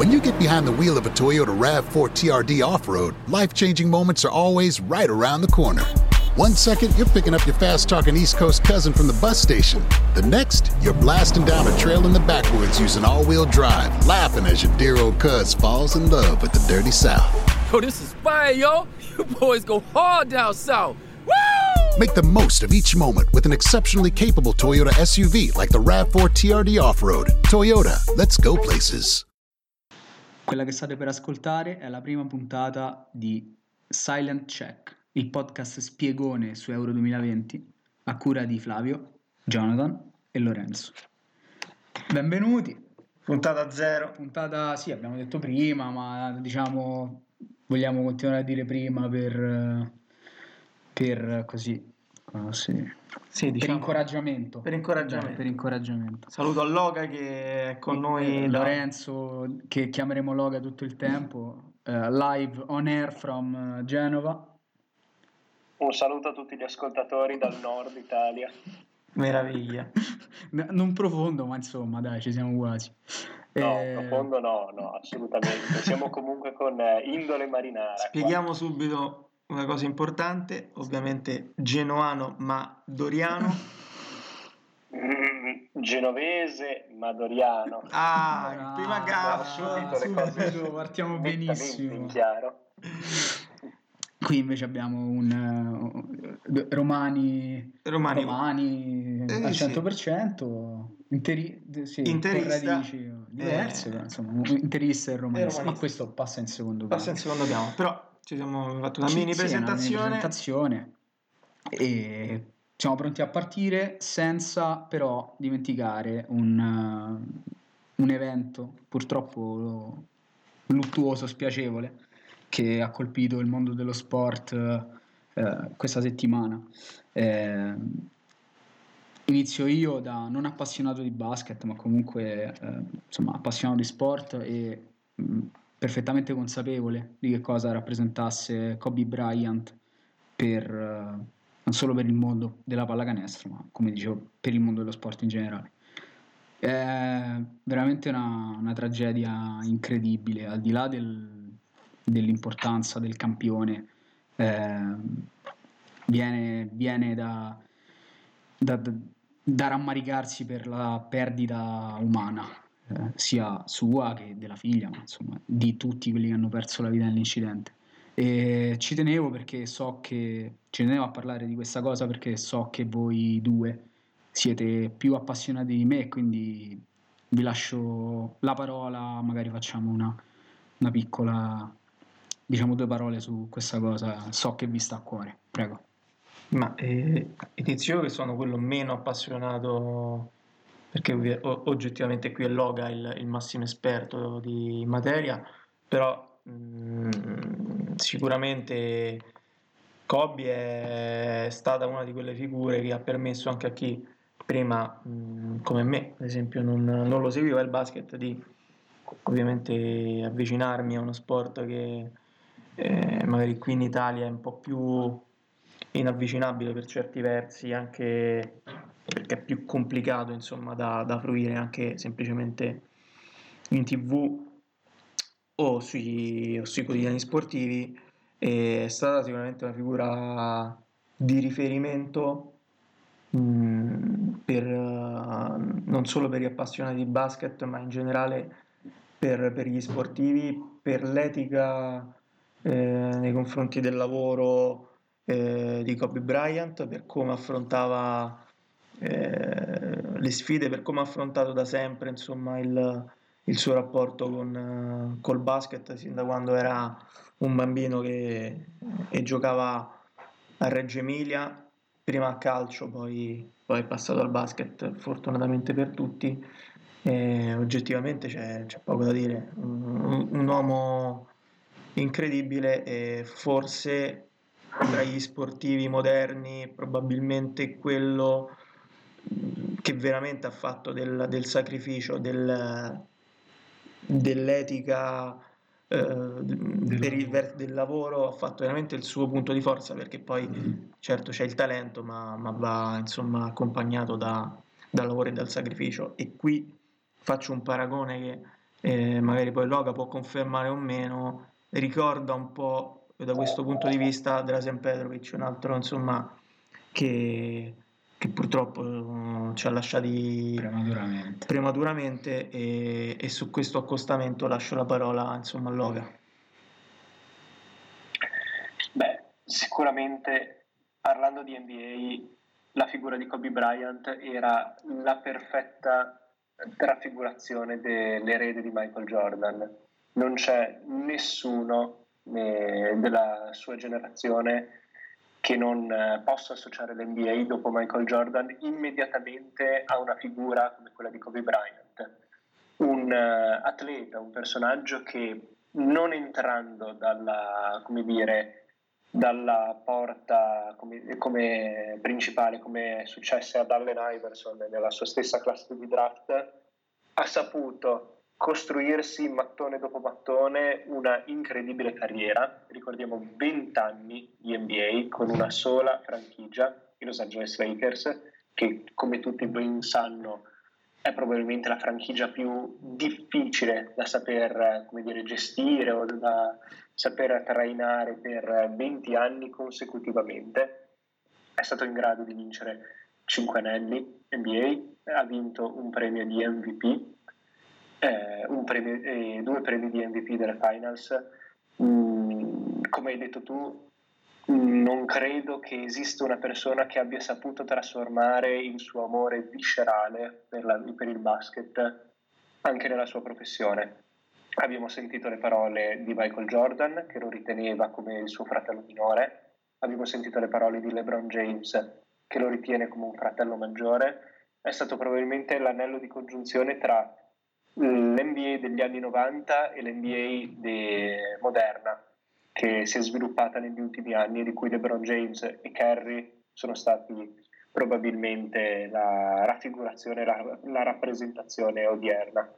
When you get behind the wheel of a Toyota RAV4 TRD off road, life changing moments are always right around the corner. One second, you're picking up your fast talking East Coast cousin from the bus station. The next, you're blasting down a trail in the backwoods using all wheel drive, laughing as your dear old cuz falls in love with the dirty South. Yo, this is fire, yo. You boys go hard down south. Woo! Make the most of each moment with an exceptionally capable Toyota SUV like the RAV4 TRD Off Road. Toyota, let's go places. Quella che state per ascoltare è la prima puntata di Silent Check, il podcast spiegone su Euro 2020 a cura di Flavio, Jonathan e Lorenzo. Benvenuti. Puntata zero. Puntata, sì, abbiamo detto prima, ma diciamo vogliamo continuare a dire prima per, per così, dire? Sì, per diciamo, incoraggiamento. per incoraggiamento. Dai, per incoraggiamento. Saluto a Loga che è con noi. Eh, da- Lorenzo, che chiameremo Loga tutto il tempo, eh, live on air from eh, Genova. Un saluto a tutti gli ascoltatori dal nord Italia. Meraviglia. Non profondo, ma insomma, dai, ci siamo quasi. No, Eh, profondo no, no, assolutamente. Siamo comunque con eh, indole marinara. qua. Spieghiamo subito una cosa importante, ovviamente genoano ma doriano. Mm, genovese, madoriano. Ah, il Ah, prima Abbiamo gaff. subito le cose subito, partiamo benissimo. in chiaro. Qui invece abbiamo un eh, romani, Romani. romani Eh, al sì. 100%, interi, sì, Interista. con radici diverse, Eh. però, insomma, interista e romanista, ma romanista. questo passa in secondo piano. Passa in secondo piano, però ci siamo fatto una Ci- mini sì, una mini presentazione. presentazione e siamo pronti a partire senza però dimenticare un, uh, un evento purtroppo luttuoso, spiacevole, che ha colpito il mondo dello sport eh, questa settimana. Eh, inizio io da non appassionato di basket, ma comunque eh, insomma appassionato di sport e mh, perfettamente consapevole di che cosa rappresentasse Kobe Bryant per, eh, non solo per il mondo della pallacanestro, ma come dicevo, per il mondo dello sport in generale. È veramente una, una tragedia incredibile, al di là del- dell'importanza del campione, ehm, viene, viene da- da- da rammaricarsi per la perdita umana, eh, sia sua che della figlia, ma insomma di tutti quelli che hanno perso la vita nell'incidente. E ci tenevo perché so che ci tenevo a parlare di questa cosa perché so che voi due siete più appassionati di me, quindi vi lascio la parola, magari facciamo una, una piccola, diciamo due parole su questa cosa, so che vi sta a cuore, prego. Ma eh, inizio io che sono quello meno appassionato, perché oggettivamente qui è Loga il, il massimo esperto di materia, però mh, sicuramente Kobe è stata una di quelle figure che ha permesso anche a chi prima, mh, come me, ad esempio, non, non lo seguiva il basket, di ovviamente avvicinarmi a uno sport che eh, magari qui in Italia è un po' più inavvicinabile per certi versi, anche perché è più complicato insomma da, da fruire anche semplicemente in tv o sui, o sui quotidiani sportivi. È stata sicuramente una figura di riferimento mh, per, eh, non solo per gli appassionati di basket, ma in generale per, per gli sportivi, per l'etica eh, nei confronti del lavoro eh, di Kobe Bryant, per come affrontava eh, le sfide, per come ha affrontato da sempre insomma, il, il suo rapporto con, eh, col basket, sin da quando era un bambino che e giocava a Reggio Emilia, prima a calcio, poi, poi è passato al basket, fortunatamente per tutti. E oggettivamente c'è, c'è poco da dire, un, un uomo incredibile e forse tra gli sportivi moderni probabilmente quello che veramente ha fatto del, del sacrificio, del, dell'etica eh, per il ver- del lavoro, ha fatto veramente il suo punto di forza perché poi certo c'è il talento ma, ma va insomma accompagnato da, dal lavoro e dal sacrificio. E qui faccio un paragone che eh, magari poi Loga può confermare o meno, ricorda un po' da questo punto di vista Drasen Petrovic, un altro insomma che, che purtroppo uh, ci ha lasciati prematuramente, prematuramente e, e, su questo accostamento lascio la parola insomma a Loga. Beh, sicuramente parlando di NBA la figura di Kobe Bryant era la perfetta raffigurazione dell'erede di Michael Jordan. Non c'è nessuno eh, della sua generazione che non eh, possa associare l'NBA dopo Michael Jordan immediatamente a una figura come quella di Kobe Bryant. Un uh, atleta, un personaggio che non entrando dalla, come dire, dalla porta come, come, principale, come è successo ad Allen Iverson nella sua stessa classe di draft, ha saputo costruirsi mattone dopo mattone una incredibile carriera. Ricordiamo 20 anni di NBA con una sola franchigia, i Los Angeles Lakers, che come tutti ben sanno è probabilmente la franchigia più difficile da saper dire, gestire o da saper trainare per 20 anni consecutivamente. È stato in grado di vincere 5 anelli NBA, ha vinto un premio di MVP, eh, premio, eh, due premi di MVP delle finals. Mm, come hai detto tu, non credo che esista una persona che abbia saputo trasformare il suo amore viscerale per, la, per il basket anche nella sua professione. Abbiamo sentito le parole di Michael Jordan, che lo riteneva come il suo fratello minore, abbiamo sentito le parole di LeBron James, che lo ritiene come un fratello maggiore. È stato probabilmente l'anello di congiunzione tra l'NBA degli anni 90 e l'NBA de- moderna, che si è sviluppata negli ultimi anni, di cui LeBron James e Kerry sono stati probabilmente la raffigurazione, la, la rappresentazione odierna.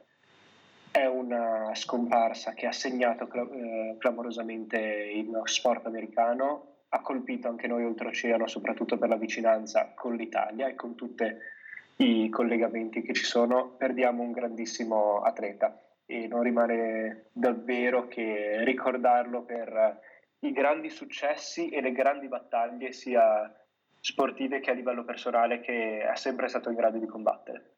È una scomparsa che ha segnato eh, clamorosamente il sport americano, ha colpito anche noi oltreoceano, soprattutto per la vicinanza con l'Italia e con tutti i collegamenti che ci sono. Perdiamo un grandissimo atleta e non rimane davvero che ricordarlo per i grandi successi e le grandi battaglie sia sportive che a livello personale che è sempre stato in grado di combattere.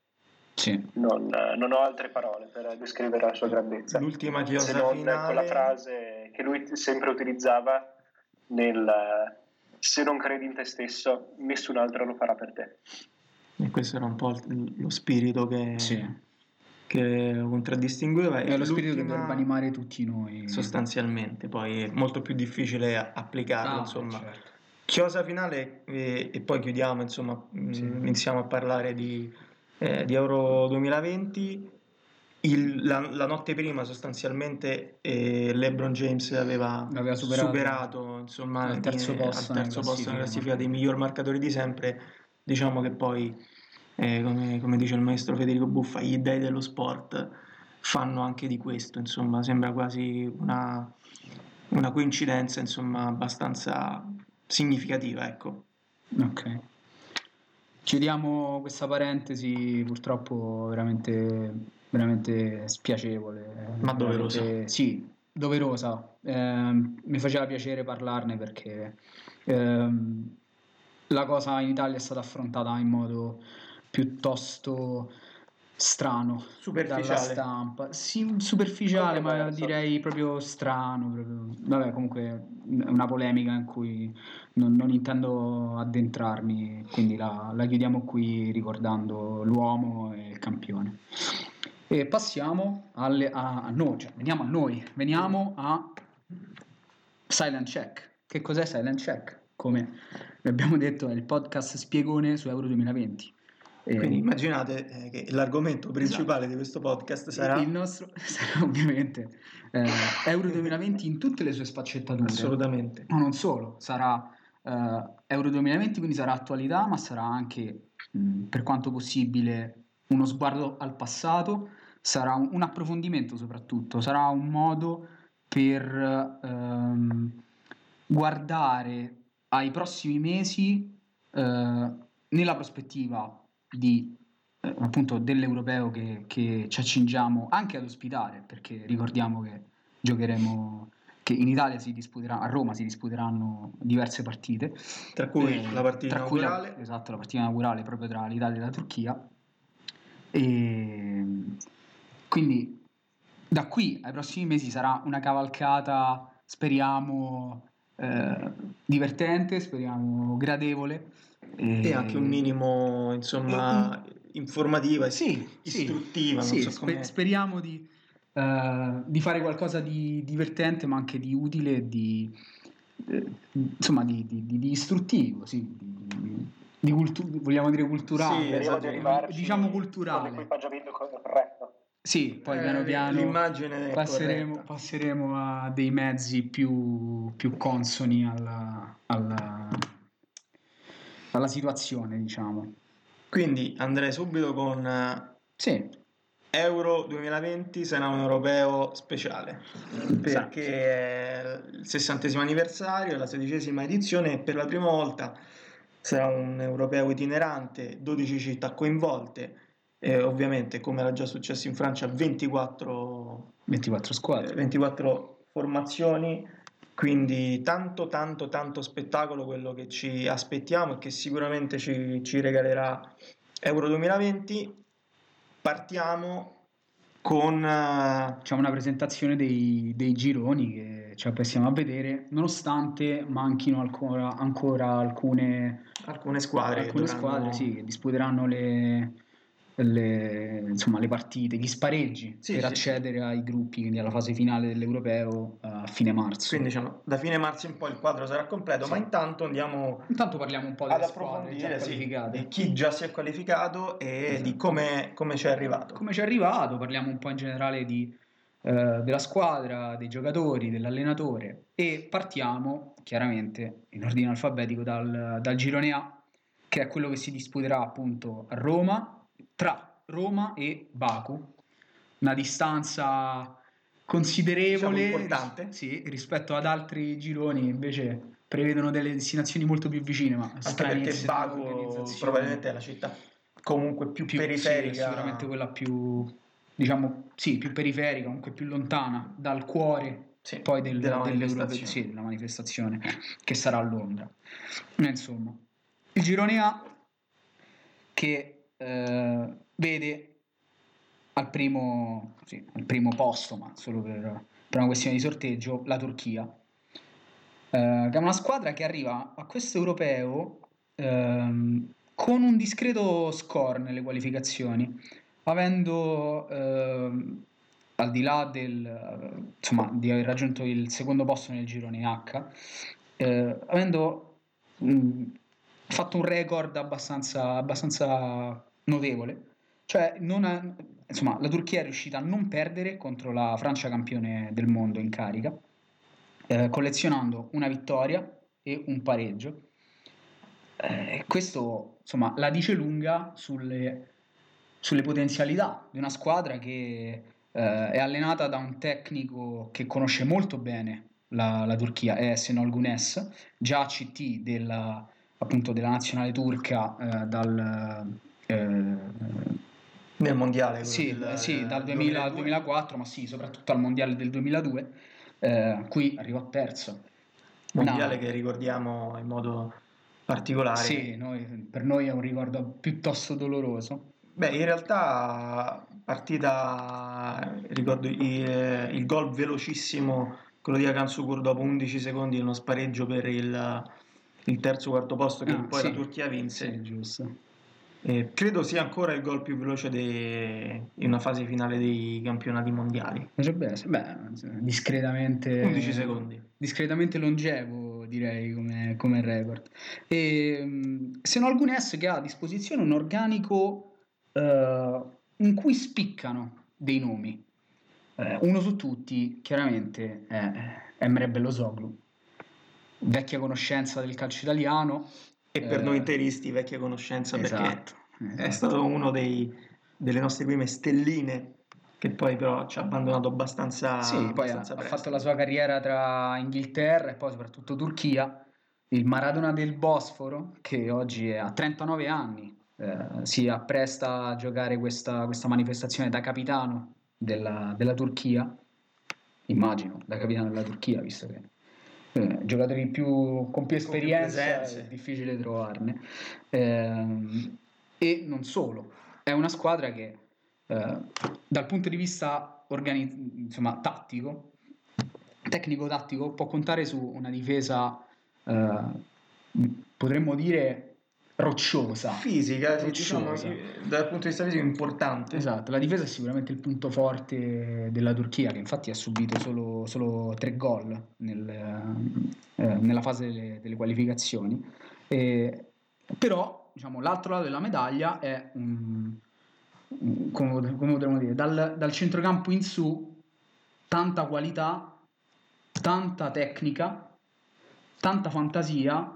Sì. Non, non, ho altre parole per descrivere la sua grandezza. L'ultima chiosa se non finale. quella frase che lui sempre utilizzava nel se non credi in te stesso, nessun altro lo farà per te. E questo era un po' lo spirito che, sì. che contraddistingueva. È lo spirito che dovrebbe animare tutti noi. Sostanzialmente, poi è molto più difficile applicarlo, ah, insomma. Certo. Chiosa finale e, e, poi chiudiamo, insomma, sì. iniziamo a parlare di, eh, di Euro 2020. Il, la, la, notte prima sostanzialmente eh, LeBron James aveva, aveva superato, superato insomma, al terzo in, posto, al terzo posto nella classifica dei miglior marcatori di sempre. Diciamo che poi, eh, come, come, dice il maestro Federico Buffa, gli dei dello sport fanno anche di questo, insomma, sembra quasi una, una coincidenza insomma, abbastanza significativa, ecco. Ok. Chiudiamo questa parentesi, purtroppo veramente, veramente spiacevole. Ma doverosa. Veramente, sì, doverosa. Eh, mi faceva piacere parlarne perché eh, la cosa in Italia è stata affrontata in modo piuttosto strano superficiale. dalla stampa. Sì, superficiale, ma verso. direi proprio strano. Proprio. Vabbè, comunque è una polemica in cui non, non intendo addentrarmi, quindi la, la, chiudiamo qui ricordando l'uomo e il campione. E passiamo alle, a, a noi, cioè, veniamo a noi, veniamo a Silent Check. Che cos'è Silent Check? Come vi abbiamo detto, è il podcast spiegone su Euro 2020. Quindi immaginate eh, che l'argomento principale esatto. di questo podcast sarà il nostro sarà ovviamente eh, Euro 2020 in tutte le sue sfaccettature. Assolutamente. Ma non solo, sarà eh, Euro 2020, quindi sarà attualità, ma sarà anche mh, per quanto possibile uno sguardo al passato, sarà un, un approfondimento soprattutto, sarà un modo per ehm, guardare ai prossimi mesi eh, nella prospettiva di eh, appunto dell'europeo che, che ci accingiamo anche ad ospitare, perché ricordiamo che giocheremo che in Italia si disputerà, a Roma si disputeranno diverse partite. Tra cui Eh, la partita tra cui la- inaugurale. esatto, la partita inaugurale proprio tra l'Italia e la Turchia. E quindi da qui ai prossimi mesi sarà una cavalcata, speriamo, eh, divertente, speriamo gradevole. E anche un minimo, insomma, informativa e Sì, sì, istruttiva. sì, non so spe- come... speriamo di, eh, di fare qualcosa di divertente, ma anche di utile, e di, eh, insomma, di, di- di- di istruttivo, sì, di, di cultu- vogliamo dire culturale, Sì, Speriamo esatto, diciamo con culturale. l'equipaggiamento corretto. Sì, poi Eh, piano piano passeremo, passeremo a dei mezzi più, più consoni alla, alla, alla situazione, diciamo. Quindi andrei subito con eh, Sì, Euro 2020 sarà un europeo speciale. Perché è il sessantesimo anniversario, la sedicesima edizione e per la prima volta sarà un europeo itinerante, 12 città coinvolte e ovviamente come era già successo in Francia 24, 24 eh, squadre. 24 formazioni, quindi tanto tanto tanto spettacolo quello che ci aspettiamo e che sicuramente ci, ci regalerà Euro 2020. Partiamo con eh, C'è una presentazione dei, dei gironi che ci apprestiamo a vedere, nonostante manchino ancora, ancora alcune, alcune squadre. alcune dovranno- squadre sì, che disputeranno le, le, insomma, le partite, gli spareggi Sì, per sì. accedere ai gruppi, quindi alla fase finale dell'Europeo eh, a fine marzo. Quindi diciamo, da fine marzo in poi il quadro sarà completo, Sì. ma intanto andiamo Intanto parliamo un po' ad approfondire di chi già si è qualificato e Esatto. di come, come ci è arrivato. come ci è arrivato, parliamo un po' in generale di, eh, della squadra, dei giocatori, dell'allenatore e partiamo chiaramente in ordine alfabetico dal, dal girone A, che è quello che si disputerà appunto a Roma, tra Roma e Baku, una distanza considerevole Diciamo importante. sì, rispetto ad altri gironi invece prevedono delle destinazioni molto più vicine, ma Anche perché Baku probabilmente è la città comunque più, più- sì, periferica. sicuramente quella più, diciamo, sì, più periferica, comunque più lontana dal cuore Sì, poi del, della manifestazione. sì, della manifestazione che sarà a Londra. Insomma, il girone A che eh, vede al primo, sì, al primo posto, ma solo per, per una questione di sorteggio, la Turchia, eh, che è una squadra che arriva a questo europeo ehm, con un discreto score nelle qualificazioni, avendo ehm, al di là del, insomma, di aver raggiunto il secondo posto nel girone H, eh, avendo mh, fatto un record abbastanza, abbastanza notevole, cioè ha- insomma, la Turchia è riuscita a non perdere contro la Francia campione del mondo in carica, eh, collezionando una vittoria e un pareggio. Eh, questo insomma la dice lunga sulle, sulle potenzialità di una squadra che eh, è allenata da un tecnico che conosce molto bene la, la Turchia, è Senol Gunes, già CT della, appunto, della nazionale turca eh, dal, eh, Nel mondiale. sì, del- sì, dal 2000 al 2002. 2004, ma sì, soprattutto al mondiale del 2002, eh, qui arrivò terzo. mondiale No. che ricordiamo in modo particolare. Sì, noi- per noi è un ricordo piuttosto doloroso. Beh, in realtà partita, ricordo il, il gol velocissimo, quello di Akan Sukur dopo 11 secondi, uno spareggio per il, il terzo quarto posto che Ah, poi sì. la Turchia vinse. Sì, giusto. E credo sia ancora il gol più veloce de- in una fase finale dei campionati mondiali. Essere, beh, discretamente... 11 secondi. Discretamente longevo, direi, come, come record. E, mh, se no alcune S che ha a disposizione un organico eh, in cui spiccano dei nomi. Eh, uno su tutti, chiaramente, è Emre Bellosoglu, vecchia conoscenza del calcio italiano. E per Eh, noi interisti, vecchia conoscenza, Esatto, perché è esatto. stato uno dei- delle nostre prime stelline, che poi però ci ha abbandonato abbastanza, Sì, poi ha, abbastanza ha presto. fatto la sua carriera tra Inghilterra e poi soprattutto Turchia, il Maradona del Bosforo, che oggi è a 39 anni, eh, si appresta a giocare questa, questa manifestazione da capitano della, della Turchia, immagino, da capitano della Turchia, visto che eh, giocatori più, con più esperienza presenze. è difficile trovarne. Ehm, e non solo, è una squadra che eh, dal punto di vista organi- insomma, tattico, tecnico-tattico, può contare su una difesa, eh, potremmo dire, rocciosa. Fisica, diciamo, Rocciosa. eh, dal punto di vista fisico importante. Esatto, la difesa è sicuramente il punto forte della Turchia, che infatti ha subito solo, solo tre gol nel, eh, nella fase delle, delle qualificazioni. E- però, diciamo, l'altro lato della medaglia è, un- come, come potremmo dire, dal, dal centrocampo in su, tanta qualità, tanta tecnica, tanta fantasia,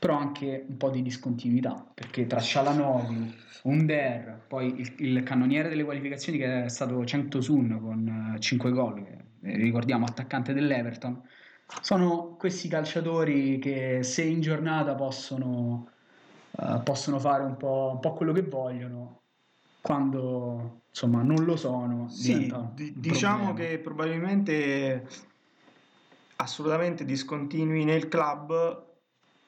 però anche un po' di discontinuità, perché tra Shalanoglu, Under, poi il, il cannoniere delle qualificazioni che è stato Cenk Sun con 5 gol, che, eh, ricordiamo attaccante dell'Everton, sono questi calciatori che se in giornata possono, eh, possono fare un po', un po' quello che vogliono, quando insomma non lo sono, Sì, di- diciamo problema. che probabilmente assolutamente discontinui nel club,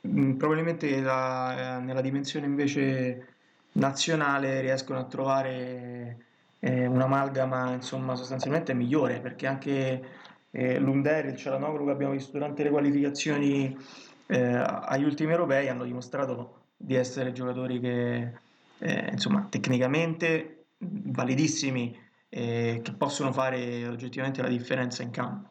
probabilmente la- eh, nella dimensione invece nazionale riescono a trovare eh, un'amalgama insomma sostanzialmente migliore perché anche eh, l'Under il Cialanoglu che abbiamo visto durante le qualificazioni eh, agli ultimi europei hanno dimostrato di essere giocatori che eh, insomma tecnicamente validissimi eh, che possono fare oggettivamente la differenza in campo,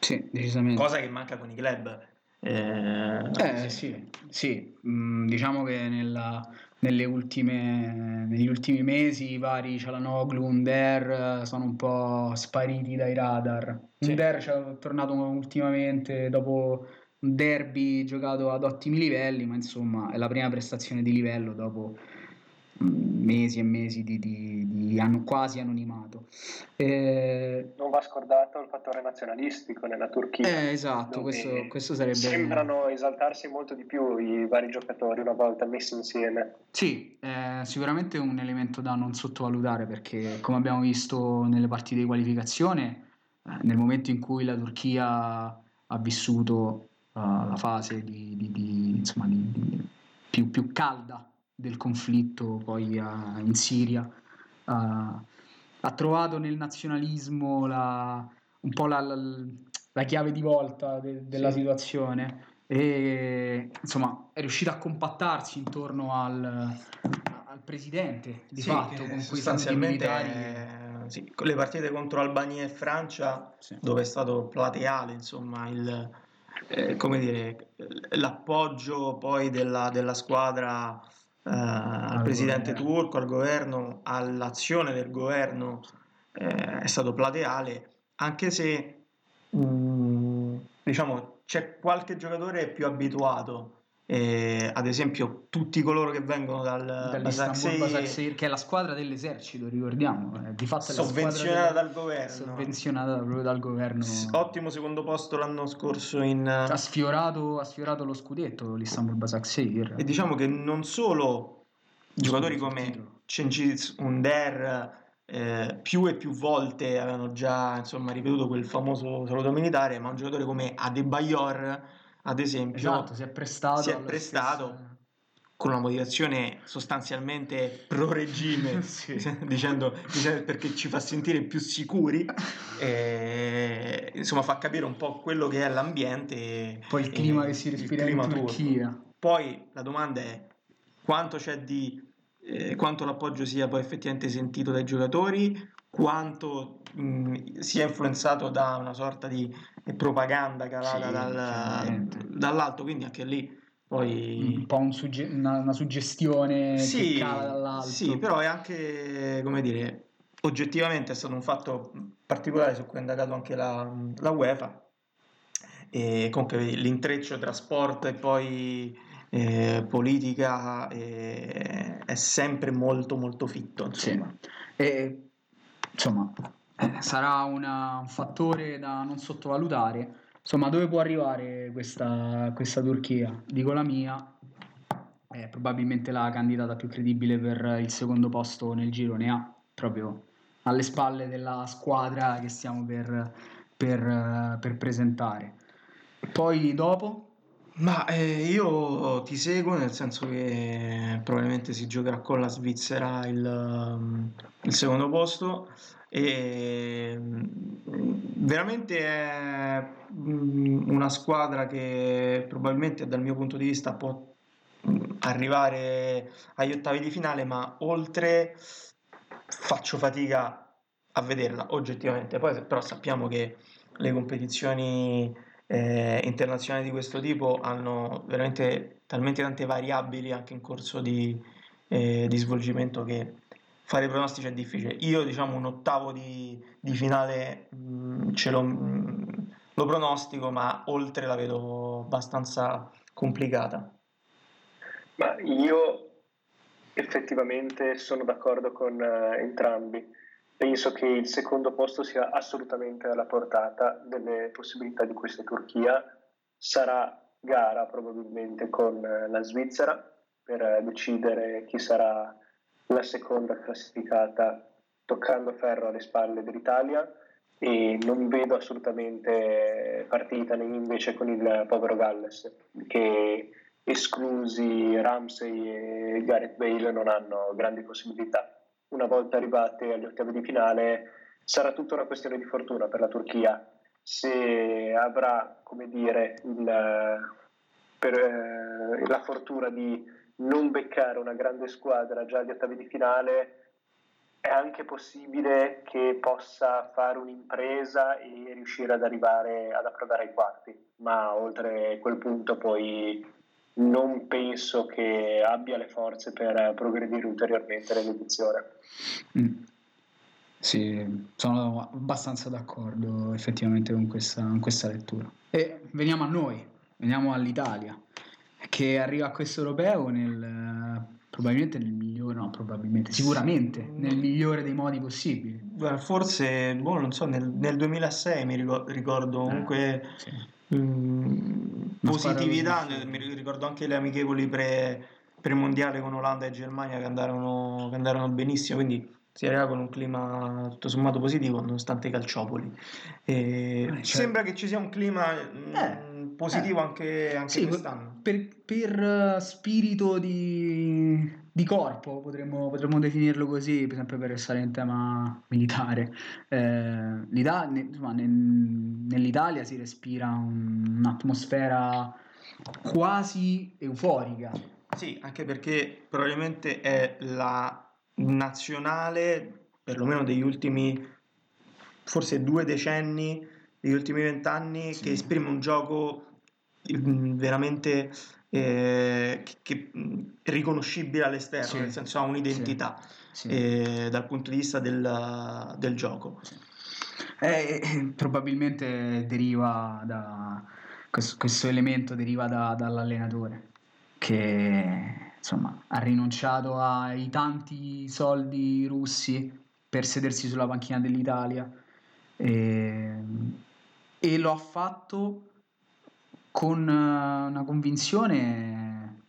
Sì, decisamente. cosa che manca con i club. Eh, Eh sì, sì, mm, diciamo che nella- nelle ultime, negli ultimi mesi i vari Cialanoglu, Under sono un po' spariti dai radar. Sì. Under è tornato ultimamente dopo un derby giocato ad ottimi livelli, ma insomma è la prima prestazione di livello dopo mesi e mesi di, di- di anno- quasi anonimato. Eh, Non va scordato il fattore nazionalistico nella Turchia. eh, esatto, questo, questo sarebbe... Sembrano esaltarsi molto di più i vari giocatori una volta messi insieme. Sì, è sicuramente un elemento da non sottovalutare perché, come abbiamo visto nelle partite di qualificazione, eh, nel momento in cui la Turchia ha vissuto eh, la fase di, di- di- insomma, più, più calda del conflitto poi eh, in Siria, eh, ha trovato nel nazionalismo la- un po' la, la- la chiave di volta de- della Sì. situazione e insomma è riuscito a compattarsi intorno al, al presidente di Sì, fatto con quei tanti sostanzialmente militari eh, sì, con le partite contro Albania e Francia Sì. dove è stato plateale insomma il, eh, come dire, l'appoggio poi della, della squadra eh, al presidente governo. turco, al governo, all'azione del governo eh, è stato plateale, anche se mh, diciamo c'è qualche giocatore più abituato. Eh, ad esempio, tutti coloro che vengono dal Basaksehir Basaksehir, che è la squadra dell'esercito ricordiamo eh, di fatto sovvenzionata dal governo. sovvenzionata proprio dal governo S- Ottimo secondo posto l'anno scorso in... ha sfiorato, ha sfiorato lo scudetto l'Istanbul Basaksehir E diciamo che non solo giocatori come. Cengiz Under eh, più e più volte avevano già insomma ripetuto quel famoso saluto militare, ma un giocatore come Adebayor, ad esempio, esatto si è prestato si è prestato stessa- con una motivazione sostanzialmente pro regime, Sì. dicendo, dicendo perché ci fa sentire più sicuri, e, insomma fa capire un po' quello che è l'ambiente. poi il e clima che si respira in turco. Turchia Poi la domanda è quanto c'è di eh, quanto l'appoggio sia poi effettivamente sentito dai giocatori, quanto mh, sia influenzato da una sorta di propaganda calata Sì, dal- dall'alto, quindi anche lì poi un po' un sugge- una, una suggestione sì, che cala dall'alto sì, però è anche, come dire, oggettivamente è stato un fatto particolare su cui ha indagato anche la, la UEFA. E comunque l'intreccio tra sport e poi eh, politica eh, è sempre molto molto fitto. Sì. Insomma. E, insomma, eh, sarà una- un fattore da non sottovalutare. Insomma, dove può arrivare questa, questa Turchia? Dico la mia, è probabilmente la candidata più credibile per il secondo posto nel girone A, proprio alle spalle della squadra che stiamo per, per, per presentare. Poi dopo ma eh, io ti seguo nel senso che probabilmente si giocherà con la Svizzera il, um, il secondo posto e mm, veramente è mm, una squadra che probabilmente dal mio punto di vista può mm, arrivare agli ottavi di finale, ma oltre faccio fatica a vederla oggettivamente. Poi però sappiamo che le competizioni eh, internazionali di questo tipo hanno veramente talmente tante variabili anche in corso di, eh, di svolgimento che fare pronostici è difficile. Io diciamo un ottavo di, di finale mh, mm, ce lo, mh, mm, lo pronostico, ma oltre la vedo abbastanza complicata. Ma io effettivamente sono d'accordo con uh, entrambi penso che il secondo posto sia assolutamente alla portata delle possibilità di questa Turchia. Sarà gara probabilmente con eh, la Svizzera per eh, decidere chi sarà la seconda classificata toccando ferro alle spalle dell'Italia e non vedo assolutamente partita invece con il povero Galles che esclusi Ramsey e Gareth Bale non hanno grandi possibilità una volta arrivate agli ottavi di finale sarà tutta una questione di fortuna per la Turchia. Se avrà come dire il, per, eh, la fortuna di non beccare una grande squadra già agli ottavi di finale è anche possibile che possa fare un'impresa e riuscire ad arrivare ad approdare ai quarti. Ma oltre quel punto poi non penso che abbia le forze per progredire ulteriormente nell'edizione. Mm. Sì, sono abbastanza d'accordo effettivamente con questa, con questa lettura. E veniamo a noi, veniamo all'Italia, che arriva a questo europeo nel, probabilmente nel migliore, no, probabilmente, sicuramente nel migliore dei modi possibili. Forse, boh, non so, nel, nel 2006 mi ricordo comunque... Eh, sì Mm, positività, mi ricordo anche le amichevoli pre, pre-mondiale con Olanda e Germania che andarono, che andarono benissimo, quindi si arriva con un clima tutto sommato positivo nonostante i calciopoli. E eh, cioè... Sembra che ci sia un clima mm, eh, positivo eh. anche, anche sì, quest'anno. Per, per spirito di, di corpo, potremmo, potremmo, definirlo così, sempre per restare in tema militare. Eh, insomma, nel, nell'Italia si respira un, un'atmosfera quasi euforica. Sì, anche perché probabilmente è la nazionale, perlomeno degli ultimi forse due decenni, degli ultimi vent'anni, sì. che esprime un gioco mm, veramente eh, che, è riconoscibile all'esterno, sì. nel senso ha un'identità sì. eh, dal punto di vista del, del gioco. Eh, eh, probabilmente deriva da questo, questo elemento deriva da, dall'allenatore che insomma ha rinunciato ai tanti soldi russi per sedersi sulla panchina dell'Italia e, e lo ha fatto con eh, una convinzione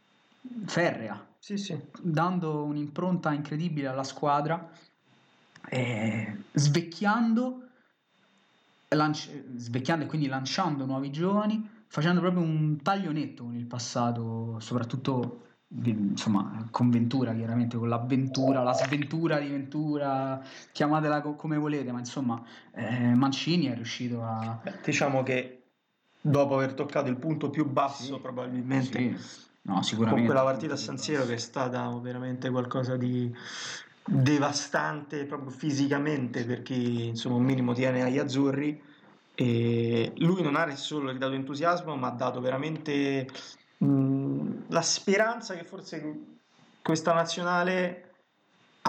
ferrea, sì, sì. dando un'impronta incredibile alla squadra, eh, svecchiando, lanci- svecchiando e quindi lanciando nuovi giovani, facendo proprio un taglio netto con il passato, soprattutto insomma, con Ventura, chiaramente con l'avventura, la sventura di Ventura, chiamatela co- come volete, ma insomma eh, Mancini è riuscito a... Beh, diciamo che dopo aver toccato il punto più basso sì, probabilmente sì. no, sicuramente. con quella partita a San Siro che è stata veramente qualcosa di devastante proprio fisicamente per chi insomma un minimo tiene agli azzurri e lui non ha solo ridato entusiasmo ma ha dato veramente mh, la speranza che forse questa nazionale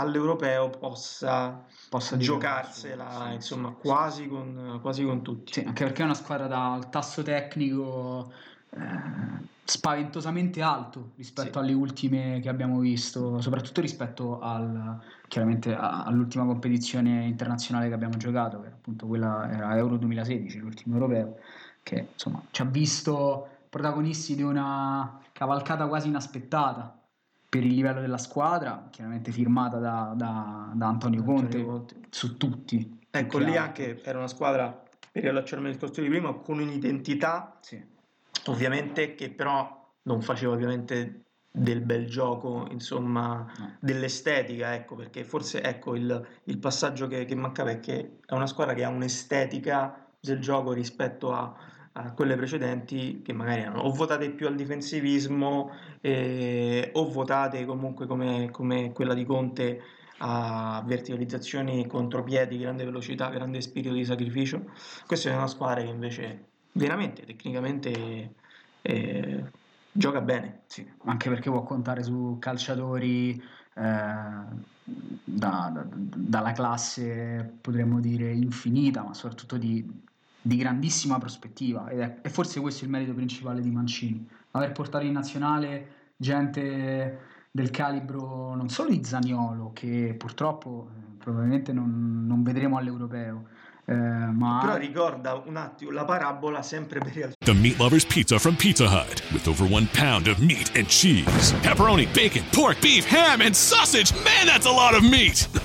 all'europeo possa, possa giocarsela insomma quasi con, quasi con tutti. Sì, anche perché è una squadra dal tasso tecnico eh, spaventosamente alto rispetto sì. alle ultime che abbiamo visto, soprattutto rispetto al, chiaramente all'ultima competizione internazionale che abbiamo giocato, che appunto quella era Euro 2016, l'ultimo europeo, che insomma ci ha visto protagonisti di una cavalcata quasi inaspettata per il livello della squadra, chiaramente firmata da, da, da Antonio, Conte, Conte. su tutti. Ecco, lì anche era una squadra, per riallacciarmi al discorso di prima, con un'identità Sì. ovviamente che però non faceva ovviamente del bel gioco, insomma, No. dell'estetica, ecco, perché forse ecco il, il passaggio che, che mancava è che è una squadra che ha un'estetica del gioco rispetto a, a quelle precedenti che magari erano o votate più al difensivismo eh, o votate comunque come, come quella di Conte a verticalizzazioni, contropiedi, grande velocità, grande spirito di sacrificio. Questa è una squadra che invece veramente tecnicamente eh, gioca bene. Sì, anche perché può contare su calciatori eh, da- da- dalla classe, potremmo dire, infinita, ma soprattutto di, di grandissima prospettiva. Ed è, e forse questo è il merito principale di Mancini, aver portato in nazionale gente del calibro non solo di Zaniolo, che purtroppo eh, probabilmente non, non vedremo all'europeo, eh, ma Però ricorda un attimo la parabola sempre per rialzare. The Meat Lover's Pizza from Pizza Hut, with over one pound of meat and cheese, pepperoni, bacon, pork, beef, ham, and sausage. Man, that's a lot of meat!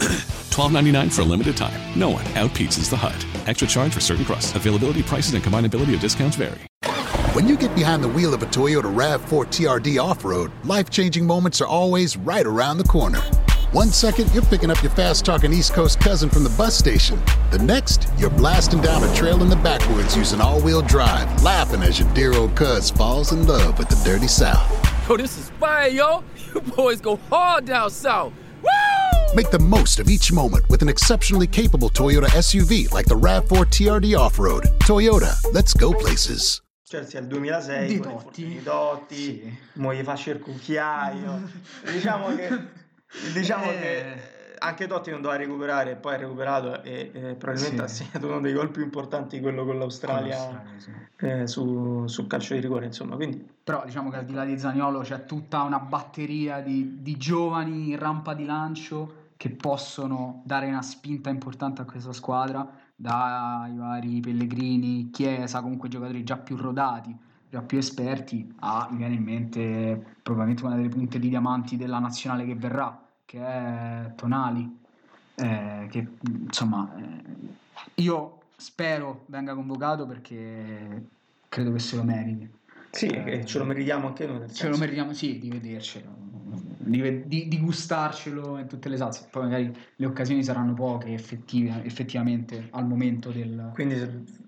$12.99 for a limited time. No one outpizzas the Hut. Extra charge for certain crusts. Availability, prices, and combinability of discounts vary. When you get behind the wheel of a Toyota RAV4 TRD off road, life changing moments are always right around the corner. One second, you're picking up your fast talking East Coast cousin from the bus station. The next, you're blasting down a trail in the backwoods using all wheel drive, laughing as your dear old cuz falls in love with the dirty South. Yo, this is fire, yo. You boys go hard down south. Make the most of each moment with an exceptionally capable Toyota SUV like the RAV4 TRD off road. Toyota, let's go places. Chelsea al 2006 Di con i Totti. infortuni di Totti, Sì. mo gli faccio il cucchiaio. diciamo che, diciamo Eh. che anche Totti non doveva recuperare, poi ha recuperato e eh, probabilmente Sì. ha segnato uno dei gol più importanti, quello con l'Australia, Con l'Australia, sì. eh, su, sul calcio di rigore, insomma. Quindi Però diciamo che al di là di Zaniolo c'è tutta una batteria di, di giovani in rampa di lancio che possono dare una spinta importante a questa squadra, dai vari Pellegrini, Chiesa, comunque giocatori già più rodati, già più esperti, a, mi viene in mente probabilmente una delle punte di diamanti della nazionale che verrà, che è Tonali, eh, che insomma eh, io spero venga convocato perché credo che se lo meriti. sì, che ce lo meritiamo anche noi. Ce lo senso. meritiamo, sì, di vedercelo, di, di- di gustarcelo in tutte le salse. Poi magari le occasioni saranno poche effettive- effettivamente al momento del... Quindi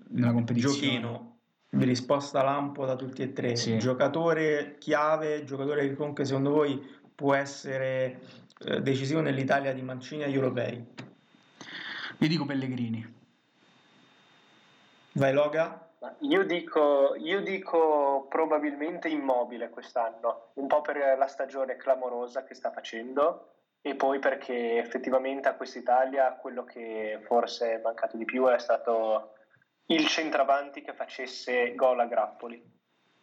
Nella competizione. giochino di risposta lampo da tutti e tre, Sì. giocatore chiave, giocatore che comunque secondo voi può essere eh, decisivo nell'Italia di Mancini agli europei. Io dico Pellegrini. Vai Loga? Io dico, io dico probabilmente immobile quest'anno, un po' per la stagione clamorosa che sta facendo e poi perché effettivamente a quest'Italia quello che forse è mancato di più è stato il centravanti che facesse gol a grappoli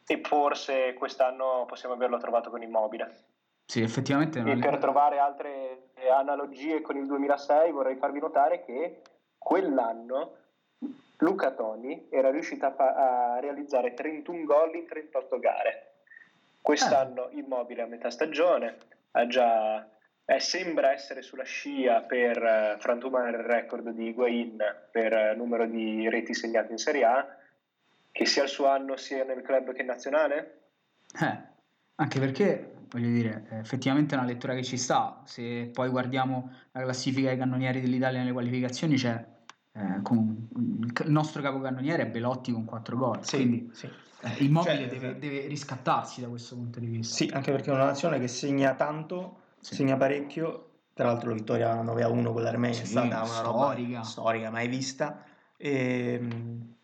e forse quest'anno possiamo averlo trovato con immobile. Sì, effettivamente... E per trovare altre analogie con il 2006 vorrei farvi notare che quell'anno Luca Toni era riuscito a, a realizzare 31 gol in 38 gare. Quest'anno immobile a metà stagione, ha già, eh, sembra essere sulla scia per eh, frantumare il record di Higuain per eh, numero di reti segnate in Serie A, che sia il suo anno sia nel club che in nazionale. Eh, anche perché, voglio dire, effettivamente è una lettura che ci sta. Se poi guardiamo la classifica dei cannonieri dell'Italia nelle qualificazioni, c'è eh, con- il nostro capocannoniere è Belotti con 4 gol. Quindi sì. eh, Immobile Cioè, deve, deve riscattarsi da questo punto di vista. Sì, anche perché è una nazione che segna tanto, Sì. segna parecchio. Tra l'altro la vittoria 9-1 con l'Armenia è Sì, stata una storica. roba storica, mai vista. Ehm,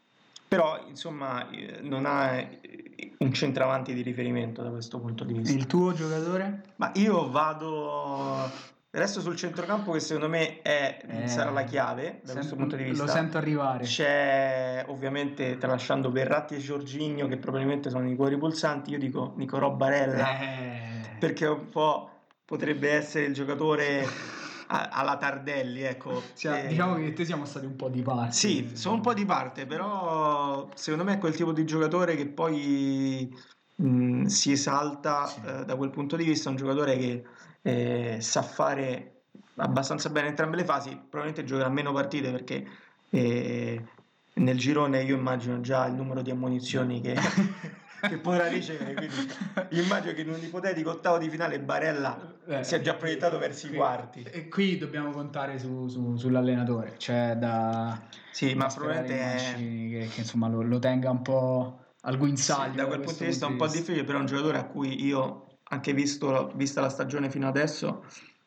però, insomma, eh, non ha eh, un centravanti di riferimento da questo punto di E vista. il tuo giocatore? Ma io vado adesso sul centrocampo che secondo me è, Eh, sarà la chiave da questo punto di vista. Lo sento arrivare. C'è ovviamente, tralasciando Verratti e Giorginio, che probabilmente sono i cuori pulsanti, io dico Nicolò Barella, Eh, perché un po' potrebbe essere il giocatore a- alla Tardelli, ecco. sia- Eh, diciamo che te siamo stati un po' di parte. Sì, sono un po' di parte, però secondo me è quel tipo di giocatore che poi mh, si esalta sì. eh, da quel punto di vista, un giocatore che eh, sa fare abbastanza bene entrambe le fasi, probabilmente giocherà meno partite perché eh, nel girone io immagino già il numero di ammonizioni che, che potrà ricevere, quindi immagino che in un ipotetico ottavo di finale Barella eh, sia già proiettato verso i quarti. E qui dobbiamo contare su, su, sull'allenatore, cioè da... Sì, ma probabilmente è... che, che, insomma lo, lo, tenga un po' al guinzaglio. Sì, da quel punto di vista è un po' difficile, però è un giocatore a cui io, anche visto, vista la stagione fino adesso,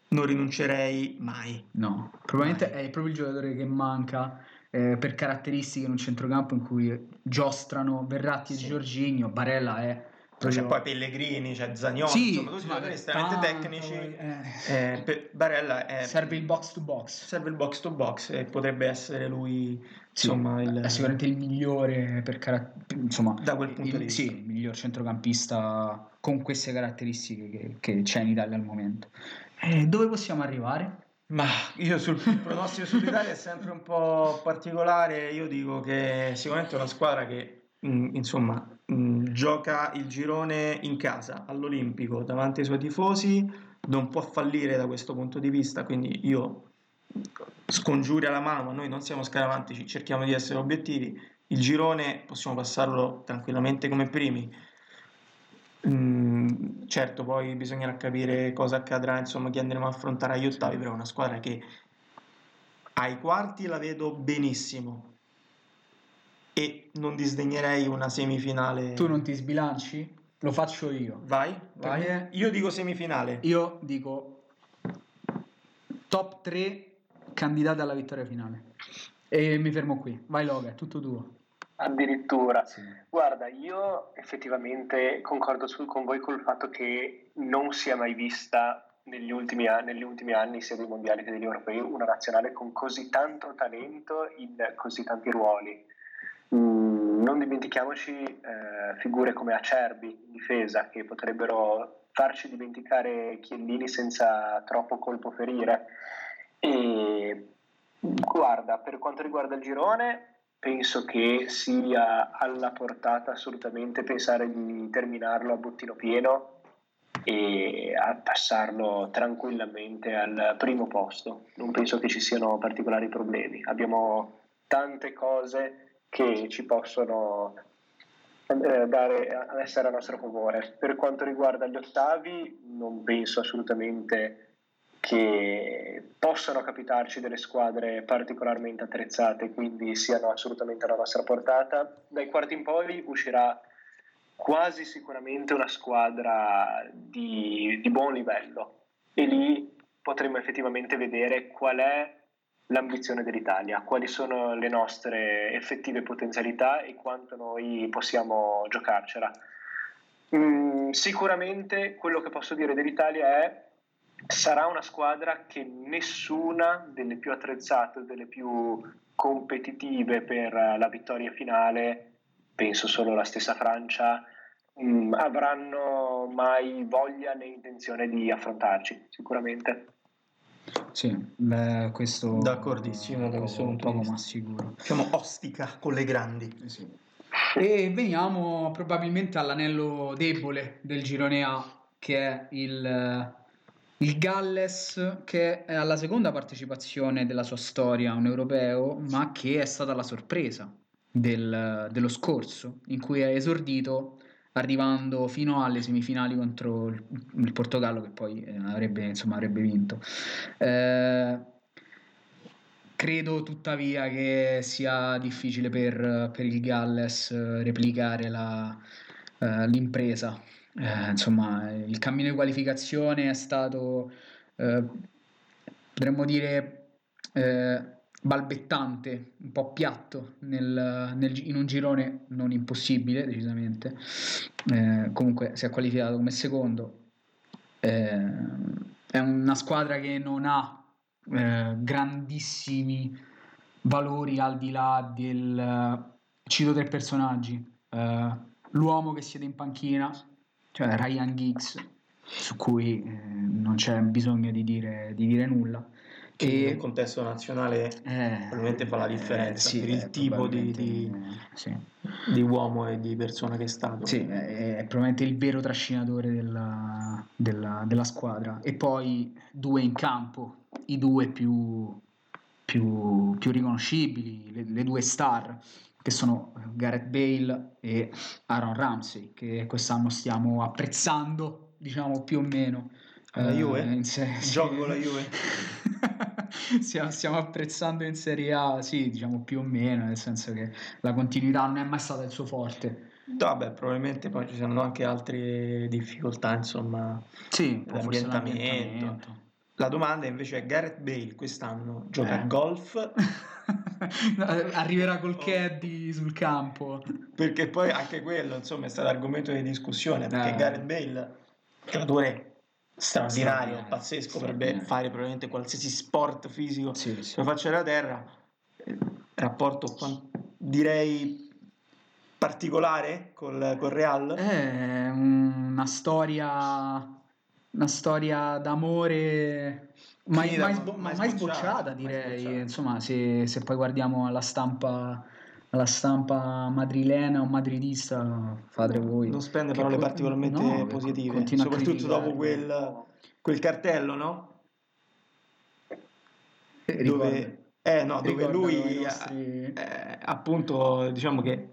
non rinuncerei mai. No, probabilmente mai. è proprio il giocatore che manca eh, per caratteristiche in un centrocampo in cui giostrano Verratti sì. e Giorginio, Barella è c'è poi Pellegrini, c'è Zagnolo, sì, insomma, tutti giocatori estremamente tecnici. Eh, eh, Barella è, serve il box to box. Serve il box to box e potrebbe essere lui, sì, insomma, il, è sicuramente il migliore per caratter- insomma, da quel punto il, di vista. Sì, il miglior centrocampista con queste caratteristiche che, che c'è in Italia al momento. E dove possiamo arrivare? Ma io sul pronostico sull'Italia è sempre un po' particolare. Io dico che sicuramente è una squadra che, mh, insomma, mh, gioca il girone in casa all'Olimpico davanti ai suoi tifosi, non può fallire da questo punto di vista. Quindi io scongiuri alla mano, ma noi non siamo scaramantici, cerchiamo di essere obiettivi. Il girone possiamo passarlo tranquillamente come primi Mm, certo, poi bisognerà capire cosa accadrà, insomma, chi andremo a affrontare agli ottavi, però è una squadra che ai quarti la vedo benissimo e non disdegnerei una semifinale. Tu non ti sbilanci? Lo faccio io. Vai, vai. Me... Io dico semifinale. Io dico top 3 candidati alla vittoria finale. E mi fermo qui. Vai Loga, tutto tuo. Addirittura. Sì. Guarda, io effettivamente concordo su, con voi col fatto che non si è mai vista negli ultimi, anni, negli ultimi anni, sia dei mondiali che degli europei, una nazionale con così tanto talento in così tanti ruoli. Mm, non dimentichiamoci eh, figure come Acerbi in difesa che potrebbero farci dimenticare Chiellini senza troppo colpo ferire. E guarda, per quanto riguarda il girone, penso che sia alla portata assolutamente pensare di terminarlo a bottino pieno e a passarlo tranquillamente al primo posto. Non penso che ci siano particolari problemi. Abbiamo tante cose che ci possono eh, dare essere a nostro favore. Per quanto riguarda gli ottavi, non penso assolutamente che possano capitarci delle squadre particolarmente attrezzate, quindi siano assolutamente alla nostra portata. Dai quarti in poi uscirà quasi sicuramente una squadra di, di buon livello e lì potremo effettivamente vedere qual è l'ambizione dell'Italia, quali sono le nostre effettive potenzialità e quanto noi possiamo giocarcela. Mm, sicuramente quello che posso dire dell'Italia è sarà una squadra che nessuna delle più attrezzate, delle più competitive per la vittoria finale, penso solo la stessa Francia, mh, mm, avranno mai voglia né intenzione di affrontarci, sicuramente. Sì, beh, questo d'accordissimo da questo punto poco ma sicuro. Siamo ostica con le grandi. Eh sì. E veniamo probabilmente all'anello debole del girone A, che è il il Galles che è alla seconda partecipazione della sua storia a un europeo, ma che è stata la sorpresa del, dello scorso, in cui ha esordito arrivando fino alle semifinali contro il, il Portogallo che poi eh, avrebbe, insomma, avrebbe vinto. Eh, credo tuttavia che sia difficile per, per il Galles replicare la, uh, l'impresa eh, insomma, il cammino di qualificazione è stato, eh, potremmo dire, eh, balbettante, un po' piatto nel, nel, in un girone non impossibile, decisamente. Eh, comunque si è qualificato come secondo. Eh, è una squadra che non ha grandissimi valori al di là del... Cito tre personaggi. l'uomo che siede in panchina, cioè Ryan Giggs, su cui eh, non c'è bisogno di dire, di dire, nulla, che E- in un contesto nazionale Eh, probabilmente fa la differenza sì, per il eh, tipo di, di- eh, sì. di uomo e di persona che è stato. Sì, è, è probabilmente il vero trascinatore della, della- della squadra. E poi due in campo, i due più, più- più riconoscibili, le, le due star, che sono Gareth Bale e Aaron Ramsey, che quest'anno stiamo apprezzando, diciamo più o meno. La eh, Juve? in se- Gioco la Juve? stiamo, stiamo apprezzando in Serie A, sì, diciamo più o meno, nel senso che la continuità non è mai stata il suo forte. Vabbè, probabilmente poi ci saranno anche altre difficoltà, insomma. Sì, L'ambientamento. La domanda invece è Gareth Bale quest'anno gioca Eh. a golf Arriverà col caddy sul campo. perché poi anche quello insomma è stato argomento di discussione perché Eh. Gareth Bale giocatore straordinario, Straordinario, pazzesco, potrebbe straordinario. fare probabilmente qualsiasi sport fisico Sì, sì. sulla faccia della terra Eh, rapporto direi particolare col, col Real È una storia, una storia d'amore mai, Finita, mai sbo- mai mai sbocciata, direi. sbocciata. Insomma, se, se poi guardiamo alla stampa, alla stampa madrilena o madridista, fate voi. non spende Che parole co- particolarmente no, positive soprattutto dopo quel, quel cartello no? Eh, dove, eh, no, dove lui i nostri- eh, appunto diciamo che